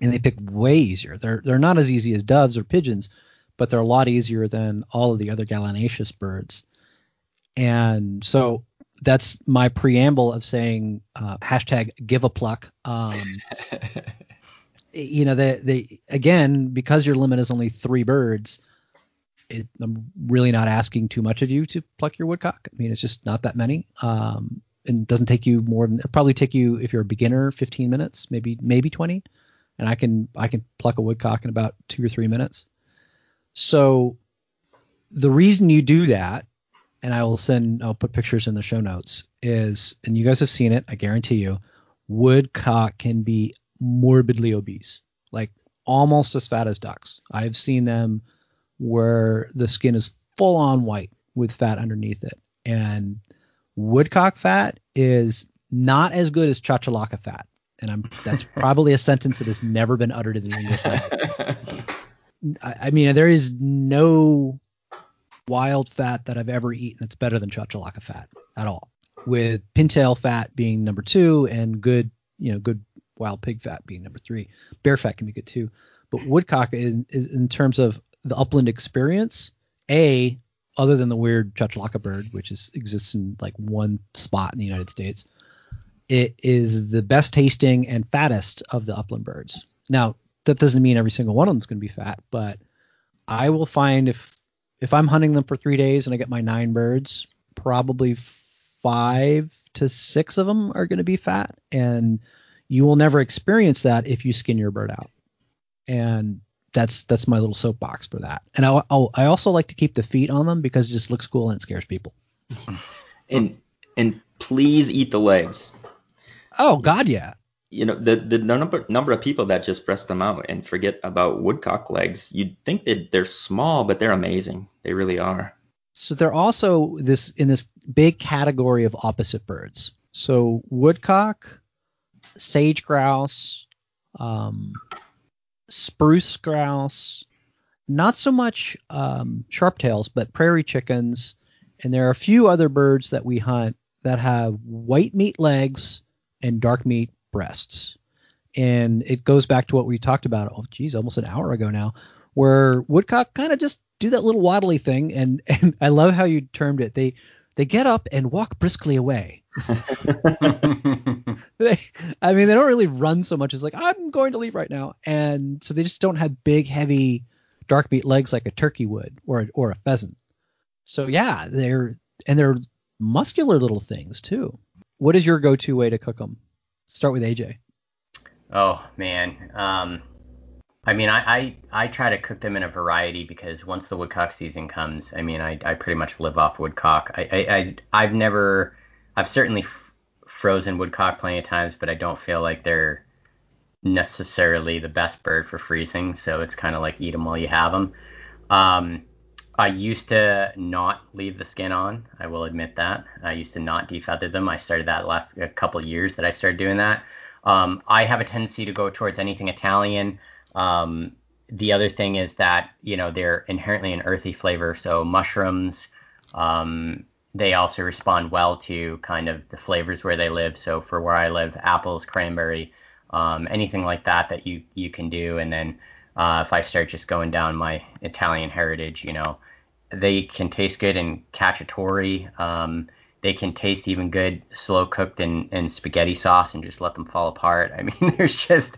and they pick way easier. They're they're not as easy as doves or pigeons, but they're a lot easier than all of the other gallinaceous birds. And so that's my preamble of saying uh, hashtag give a pluck. Um, you know, they they again because your limit is only three birds it, I'm really not asking too much of you to pluck your woodcock. I mean, it's just not that many. Um, and it doesn't take you more than it'll probably take you if you're a beginner 15 minutes, maybe maybe 20. And I can I can pluck a woodcock in about two or three minutes. So the reason you do that, and I will send I'll put pictures in the show notes, is and you guys have seen it, I guarantee you, woodcock can be morbidly obese, like almost as fat as ducks. I've seen them where the skin is full on white with fat underneath it. And woodcock fat is not as good as chachalaca fat. And I'm that's probably a sentence that has never been uttered in the English language. I, I mean, there is no wild fat that I've ever eaten that's better than chachalaca fat at all. With pintail fat being number two and good, you know, good wild pig fat being number three. Bear fat can be good too. But woodcock is, is in terms of the upland experience, a other than the weird chachalaca bird, which is exists in like one spot in the United States, it is the best tasting and fattest of the upland birds. Now, that doesn't mean every single one of them is going to be fat, but I will find if if I'm hunting them for three days and I get my nine birds, probably five to six of them are going to be fat, and you will never experience that if you skin your bird out. And that's that's my little soapbox for that. And I I also like to keep the feet on them because it just looks cool and it scares people. and and please eat the legs. Oh God, yeah. You know the the number number of people that just breast them out and forget about woodcock legs. You'd think that they're small, but they're amazing. They really are. So they're also this in this big category of opposite birds. So woodcock, sage grouse, um, spruce grouse, not so much um, sharptails, but prairie chickens, and there are a few other birds that we hunt that have white meat legs and dark meat breasts. And it goes back to what we talked about, oh geez, almost an hour ago now, where woodcock kind of just do that little waddly thing and and I love how you termed it. They they get up and walk briskly away. they, I mean, they don't really run so much as like I'm going to leave right now, and so they just don't have big, heavy, dark meat legs like a turkey would or or a pheasant. So yeah, they're and they're muscular little things too. What is your go-to way to cook them? Start with AJ. Oh man, um, I mean, I, I, I try to cook them in a variety because once the woodcock season comes, I mean, I, I pretty much live off woodcock. I, I, I have never, I've certainly f- frozen woodcock plenty of times, but I don't feel like they're necessarily the best bird for freezing. So it's kind of like eat them while you have them. Um, I used to not leave the skin on. I will admit that. I used to not defeather them. I started that last a couple years that I started doing that. Um, I have a tendency to go towards anything Italian. Um, the other thing is that you know they're inherently an earthy flavor, so mushrooms. Um, they also respond well to kind of the flavors where they live. So for where I live, apples, cranberry, um, anything like that that you you can do. And then uh, if I start just going down my Italian heritage, you know, they can taste good in cacciatore. Um, they can taste even good slow cooked in, in spaghetti sauce and just let them fall apart. I mean, there's just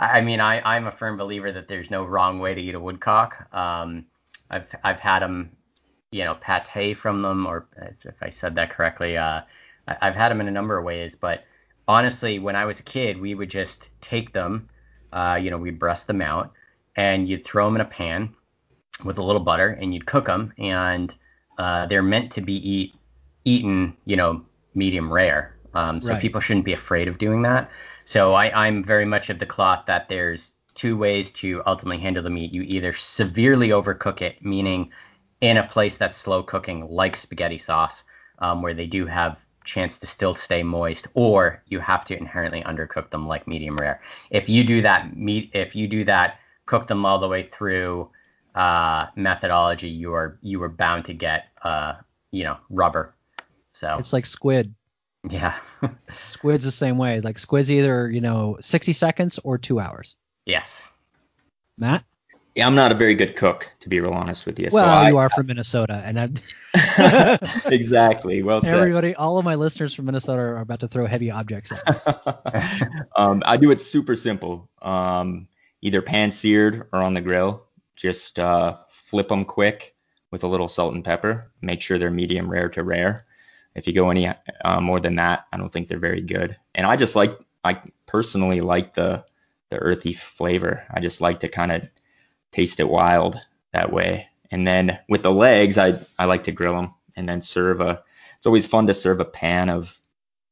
I mean, I, I'm a firm believer that there's no wrong way to eat a woodcock. Um, I've I've had them, you know, pate from them, or if I said that correctly, uh, I've had them in a number of ways. But honestly, when I was a kid, we would just take them, uh, you know, we'd breast them out, and you'd throw them in a pan with a little butter, and you'd cook them, and uh, they're meant to be eat eaten, you know, medium rare. Um, so right. people shouldn't be afraid of doing that. So I, I'm very much of the cloth that there's two ways to ultimately handle the meat. You either severely overcook it, meaning in a place that's slow cooking, like spaghetti sauce, um, where they do have chance to still stay moist, or you have to inherently undercook them like medium rare. If you do that meat, if you do that, cook them all the way through uh, methodology, you are you are bound to get uh, you know rubber. So it's like squid. Yeah. squid's the same way. Like squid's either, you know, 60 seconds or two hours. Yes. Matt? Yeah, I'm not a very good cook, to be real honest with you. Well, so you I, are from Minnesota, and I. exactly. Well said. Everybody, all of my listeners from Minnesota are about to throw heavy objects at me. um, I do it super simple. Um, either pan seared or on the grill. Just uh, flip them quick with a little salt and pepper. Make sure they're medium rare to rare. If you go any uh, more than that, I don't think they're very good. And I just like, I personally like the the earthy flavor. I just like to kind of taste it wild that way. And then with the legs, I I like to grill them and then serve a. It's always fun to serve a pan of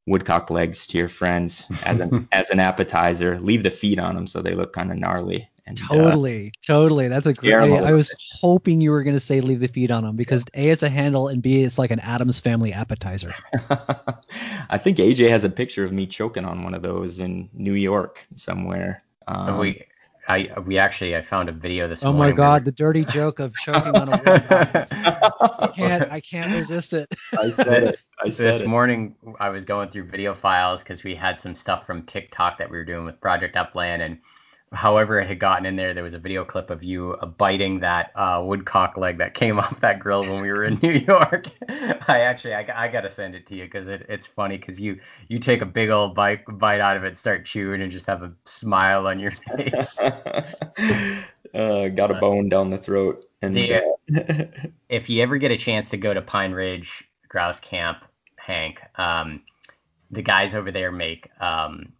woodcock legs to your friends as an as an appetizer. Leave the feet on them so they look kind of gnarly. And, uh, totally, uh, totally. That's a great. I was hoping you were going to say leave the feet on them because a it's a handle and b it's like an Addams family appetizer. I think AJ has a picture of me choking on one of those in New York somewhere. Um, we, I, we actually, I found a video this oh morning. Oh my God, the dirty joke of choking on a wood. I can't, I can't resist it. I said it. I said this it. morning, I was going through video files because we had some stuff from TikTok that we were doing with Project Upland, and however it had gotten in there, there was a video clip of you uh, biting that uh, woodcock leg that came off that grill when we were in New York. I actually, I, I gotta send it to you because it, it's funny because you you take a big old bite bite out of it, start chewing, and just have a smile on your face. uh, got a bone down the throat. And the, uh, if you ever get a chance to go to Pine Ridge Grouse Camp, Hank, um, the guys over there make um,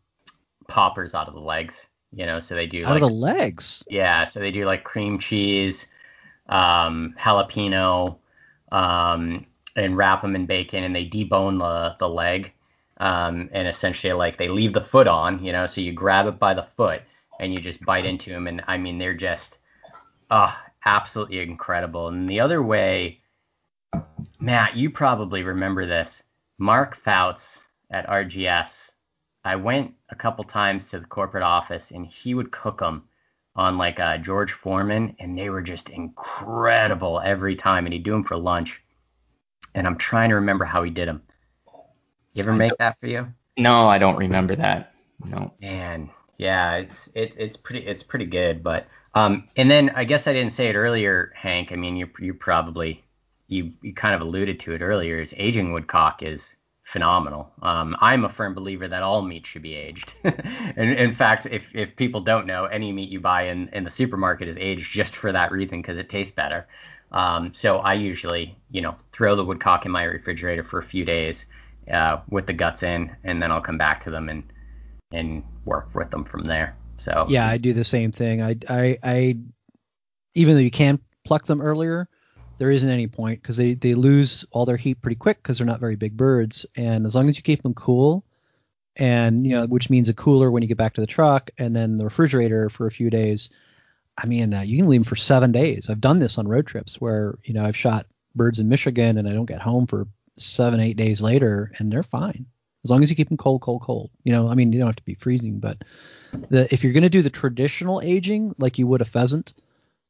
poppers out of the legs you know, so they do out like, of the legs. Yeah, so they do like cream cheese, um, jalapeno, um, and wrap them in bacon, and they debone the the leg, um, and essentially like they leave the foot on, you know, so you grab it by the foot and you just bite into them, and I mean they're just, uh, absolutely incredible. And the other way, Matt, you probably remember this. Mark Fouts at RGS I went a couple times to the corporate office and he would cook them on like uh, George Foreman and they were just incredible every time and he'd do them for lunch. And I'm trying to remember how he did them. You ever make that for you? No, I don't remember that. No. Man, yeah, it's it, it's pretty it's pretty good, but um and then I guess I didn't say it earlier, Hank. I mean, you you probably you you kind of alluded to it earlier. Is aging woodcock is phenomenal. Um, I'm a firm believer that all meat should be aged. and in fact, if, if people don't know, any meat you buy in, in the supermarket is aged just for that reason because it tastes better. Um, so I usually, you know, throw the woodcock in my refrigerator for a few days uh, with the guts in, and then I'll come back to them and and work with them from there. So yeah, I do the same thing. I I, I even though you can pluck them earlier, there isn't any point because they, they lose all their heat pretty quick because they're not very big birds. And as long as you keep them cool, and you know, which means a cooler when you get back to the truck, and then the refrigerator for a few days. I mean, uh, you can leave them for seven days. I've done this on road trips where you know I've shot birds in Michigan and I don't get home for seven, eight days later, and they're fine as long as you keep them cold, cold, cold. You know, I mean, you don't have to be freezing, but the if you're going to do the traditional aging like you would a pheasant,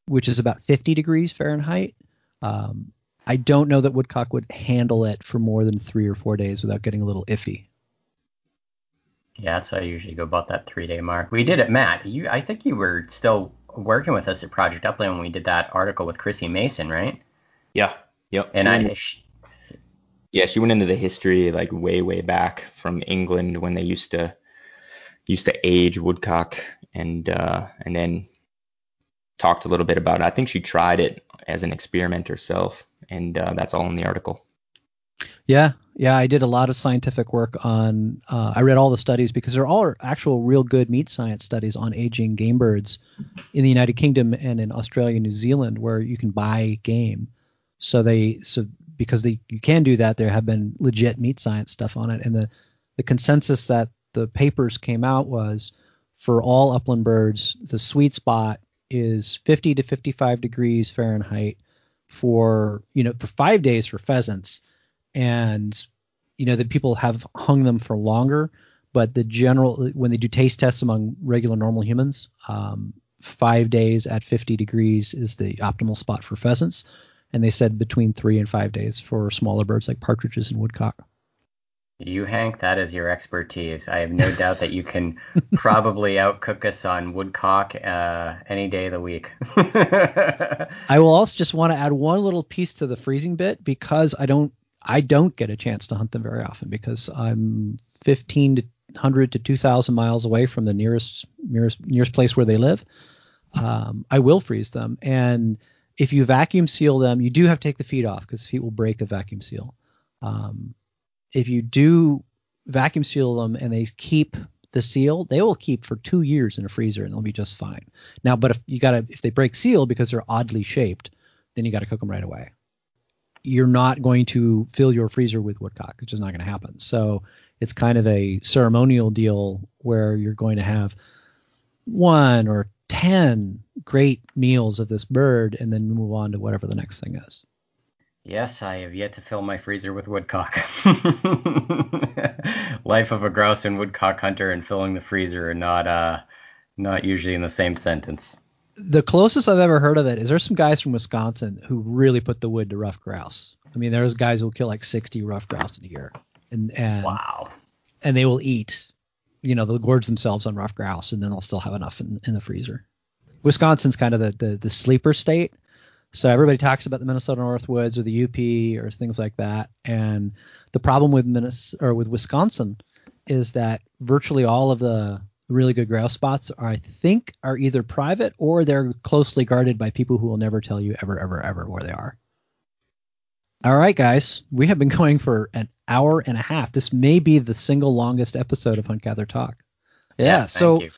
which is about 50 degrees Fahrenheit, um, I don't know that Woodcock would handle it for more than three or four days without getting a little iffy. Yeah, that's how I usually go about that three day mark. We did it, Matt. You, I think you were still working with us at Project Upland when we did that article with Chrissy Mason, right? Yeah. Yep. And I. She, yeah, she went into the history like way, way back from England when they used to used to age woodcock and uh, and then talked a little bit about it. I think she tried it as an experiment herself, and uh, that's all in the article. Yeah, yeah, I did a lot of scientific work on. Uh, I read all the studies because they're all actual, real good meat science studies on aging game birds in the United Kingdom and in Australia, New Zealand, where you can buy game. So they, so because they, you can do that, there have been legit meat science stuff on it, and the the consensus that the papers came out was for all upland birds, the sweet spot is 50 to 55 degrees Fahrenheit for you know for five days for pheasants, and you know that people have hung them for longer. But the general when they do taste tests among regular normal humans, um, five days at 50 degrees is the optimal spot for pheasants, and they said between three and five days for smaller birds like partridges and woodcock. You, Hank, that is your expertise. I have no doubt that you can probably outcook us on woodcock uh, any day of the week. I will also just want to add one little piece to the freezing bit because I don't I don't get a chance to hunt them very often because I'm 15 to 100 to 2,000 miles away from the nearest nearest nearest place where they live. Um, I will freeze them, and if you vacuum seal them, you do have to take the feet off because the feet will break a vacuum seal. Um, if you do vacuum seal them and they keep the seal, they will keep for two years in a freezer and they'll be just fine. Now, but if you gotta if they break seal because they're oddly shaped, then you gotta cook them right away. You're not going to fill your freezer with woodcock, which is not going to happen. So it's kind of a ceremonial deal where you're going to have one or ten great meals of this bird and then move on to whatever the next thing is. Yes, I have yet to fill my freezer with woodcock. Life of a grouse and woodcock hunter and filling the freezer are not uh not usually in the same sentence. The closest I've ever heard of it is there's some guys from Wisconsin who really put the wood to ruffed grouse. I mean, there's guys who will kill like 60 ruffed grouse in a year, and and wow, and they will eat, you know they'll gorge themselves on ruffed grouse and then they'll still have enough in, in the freezer. Wisconsin's kind of the, the the sleeper state. So everybody talks about the Minnesota Northwoods or the UP or things like that. And the problem with Minnesota or with Wisconsin is that virtually all of the really good grouse spots are, I think, are either private or they're closely guarded by people who will never tell you ever, ever, ever where they are. All right, guys, we have been going for an hour and a half. This may be the single longest episode of Hunt Gather Talk. Yeah. Yes, so you.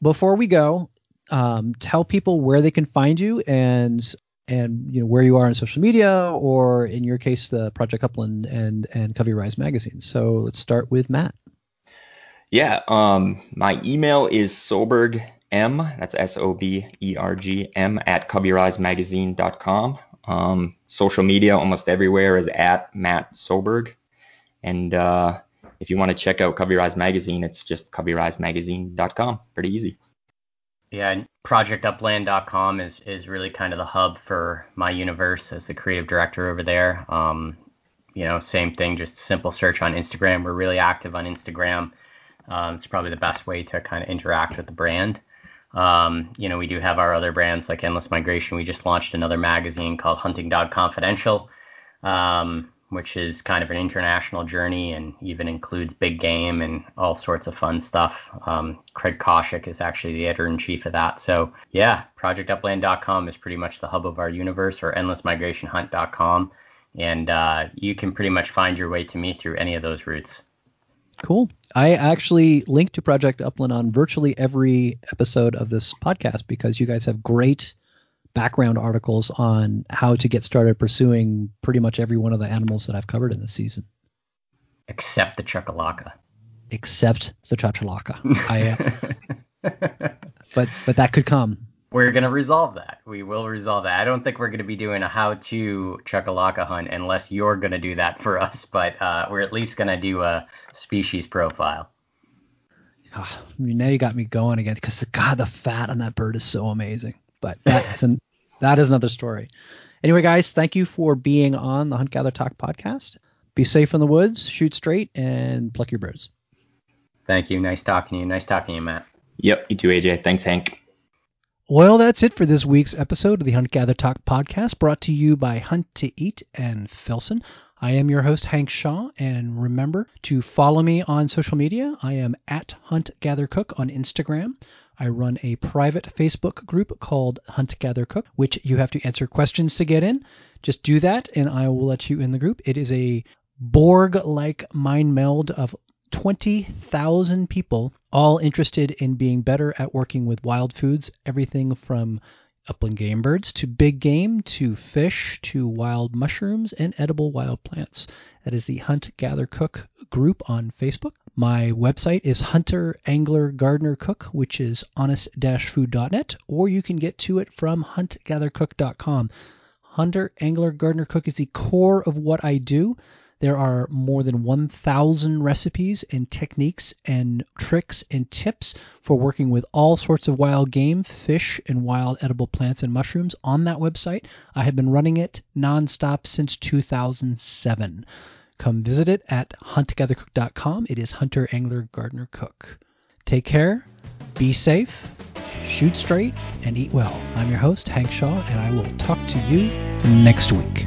before we go, um, tell people where they can find you and and you know where you are on social media or in your case the Project Upland and and Covey Rise magazine. So let's start with Matt. Yeah, um, my email is soberg m. That's S O B E R G M at coveyrisemagazine.com. Um, social media almost everywhere is at Matt Soberg, and uh, if you want to check out Covey Rise magazine, it's just coveyrisemagazine.com. Pretty easy. Yeah, and projectupland.com is is really kind of the hub for my universe as the creative director over there. Um, you know, same thing, just simple search on Instagram. We're really active on Instagram. Um, it's probably the best way to kind of interact with the brand. Um, you know, we do have our other brands like Endless Migration. We just launched another magazine called Hunting Dog Confidential, um, which is kind of an international journey and even includes big game and all sorts of fun stuff. Um, Craig Koshyk is actually the editor in chief of that. So yeah, projectupland.com is pretty much the hub of our universe or endlessmigrationhunt.com. And uh, you can pretty much find your way to me through any of those routes. Cool. I actually link to Project Upland on virtually every episode of this podcast because you guys have great background articles on how to get started pursuing pretty much every one of the animals that I've covered in this season, Except the Chachalaca. except the chachalaca. I, uh, but but that could come. we're gonna resolve that. We will resolve that. I don't think we're gonna be doing a how-to Chachalaca hunt unless you're gonna do that for us. But uh, we're at least gonna do a species profile. Ah, I now you got me going again because God, the fat on that bird is so amazing. But that's an, that is another story. Anyway, guys, thank you for being on the Hunt Gather Talk podcast. Be safe in the woods, shoot straight, and pluck your birds. Thank you. Nice talking to you. Nice talking to you, Matt. Yep, you too, AJ. Thanks, Hank. Well, that's it for this week's episode of the Hunt Gather Talk podcast, brought to you by Hunt to Eat and Filson. I am your host, Hank Shaw, and remember to follow me on social media. I am at Hunt Gather Cook on Instagram. I run a private Facebook group called Hunt Gather Cook, which you have to answer questions to get in. Just do that, and I will let you in the group. It is a Borg like mind meld of 20,000 people, all interested in being better at working with wild foods, everything from upland game birds to big game to fish to wild mushrooms and edible wild plants. That is the Hunt Gather Cook group on Facebook. My website is Hunter Angler Gardener Cook, which is honest-food.net, or you can get to it from huntgathercook.com. Hunter Angler Gardener Cook is the core of what I do. There are more than 1,000 recipes and techniques and tricks and tips for working with all sorts of wild game, fish, and wild edible plants and mushrooms on that website. I have been running it nonstop since 2007. Come visit it at huntgathercook.com. It is Hunter Angler Gardener Cook. Take care, be safe, shoot straight, and eat well. I'm your host, Hank Shaw, and I will talk to you next week.